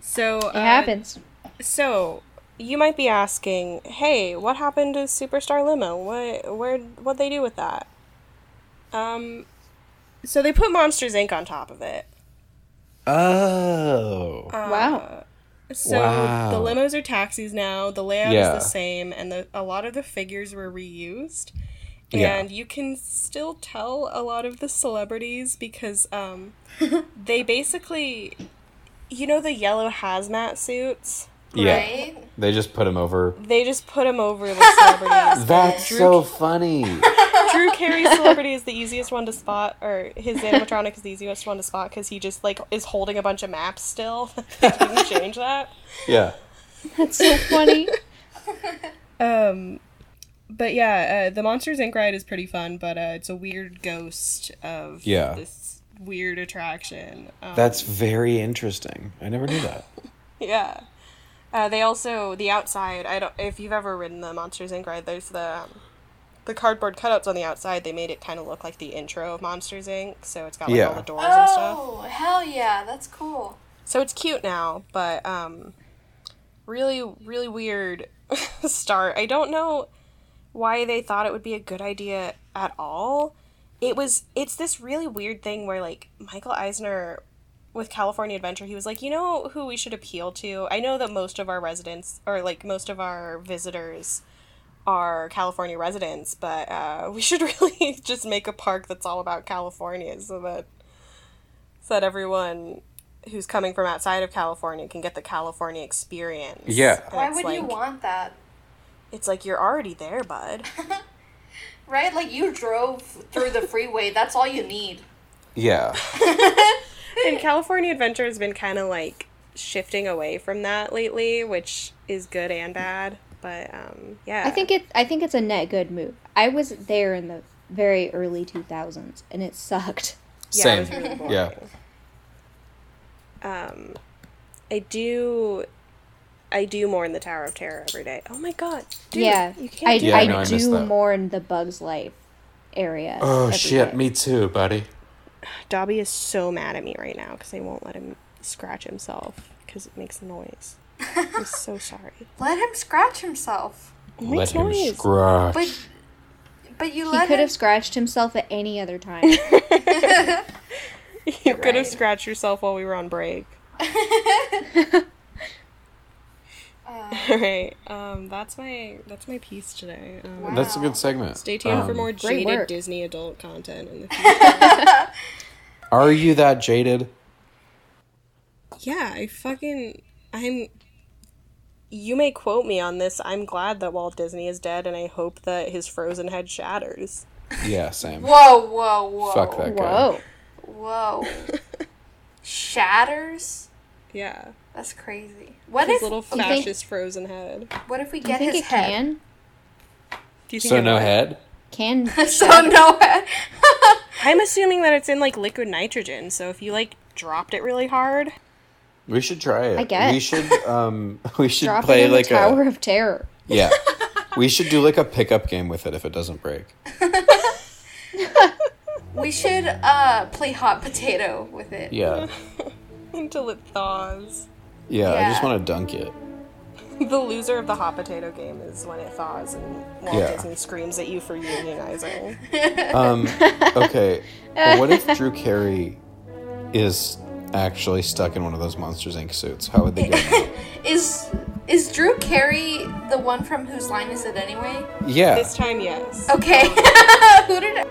So It uh, happens. So you might be asking, "Hey, what happened to Superstar Limo? What where what they do with that?" Um, so they put Monsters Inc. on top of it. Oh. wow. So Wow. the limos are taxis now. The layout Yeah. is the same, and the, a lot of the figures were reused. Yeah. And you can still tell a lot of the celebrities because um, they basically, you know, the yellow hazmat suits. Yeah. Right? They just put him over. They just put him over the celebrities. That's so funny. Drew Carey's celebrity is the easiest one to spot, or his animatronic is the easiest one to spot because he just like is holding a bunch of maps still. they didn't change that. Yeah. That's so funny. Um, but yeah, uh, the Monsters Inc. ride is pretty fun, but uh, it's a weird ghost of Yeah. this weird attraction. Um, That's very interesting. I never knew that. yeah. Uh, they also the outside. I don't if you've ever ridden the Monsters Inc. ride. There's the um, the cardboard cutouts on the outside. They made it kind of look like the intro of Monsters Inc. So it's got like Yeah. all the doors and stuff. Oh, hell yeah, that's cool. So it's cute now, but um really really weird start. I don't know why they thought it would be a good idea at all. It was it's this really weird thing where like Michael Eisner with California Adventure, he was like, "You know who we should appeal to? I know that most of our residents or like most of our visitors are California residents, but uh, we should really just make a park that's all about California so that so that everyone who's coming from outside of California can get the California experience. Yeah. And Why it's would you want that? It's like you're already there, bud. Right? Like you drove through the freeway. That's all you need. Yeah. and California Adventure has been kind of like shifting away from that lately, which is good and bad. But um, yeah, I think it. I think it's a net good move. I was there in the very early 2000s, and it sucked. yeah, it was Same. really. Yeah. Um, I do, I do more in the Tower of Terror every day. Oh my god, dude, yeah, you can't. I, do Yeah, I no, I missed do that. more in the Bugs Life area. Oh shit, day. me too, buddy. Dobby is so mad at me right now because I won't let him scratch himself because it makes noise. I'm so sorry. Let him scratch himself. It Let makes him noise. scratch. But but you He let could him have scratched himself at any other time. you could have scratched yourself while we were on break. Uh, All right, um, that's my that's my piece today. Um, Wow. That's a good segment. Stay tuned for Um, more jaded. Disney adult content in the future. Are you that jaded? yeah, I fucking I'm. You may quote me on this. I'm glad that Walt Disney is dead, and I hope that his frozen head shatters. Yeah, same. whoa, whoa, whoa. Fuck that guy. Whoa. Whoa. Shatters? Yeah, That's crazy. What his if little think- fascist frozen head. what if we Do you get think his it head? can? Do you think So no head? Can so no head. I'm assuming that it's in like liquid nitrogen. So if you like dropped it really hard, We should try it. I guess. we should. Um, we should Drop play it in like the Tower a of Terror. yeah. We should do like a pickup game with it if it doesn't break. We should uh play hot potato with it. Yeah, until it thaws. Yeah, yeah. I just want to dunk it. the loser of the hot potato game is when it thaws and Walt yeah. Disney screams at you for unionizing. um, okay, well, what if Drew Carey is actually stuck in one of those Monsters Inc. suits? How would they get out? Is is Drew Carey the one from Whose Line Is It Anyway? Yeah. This time, yes. Okay. Who did? I-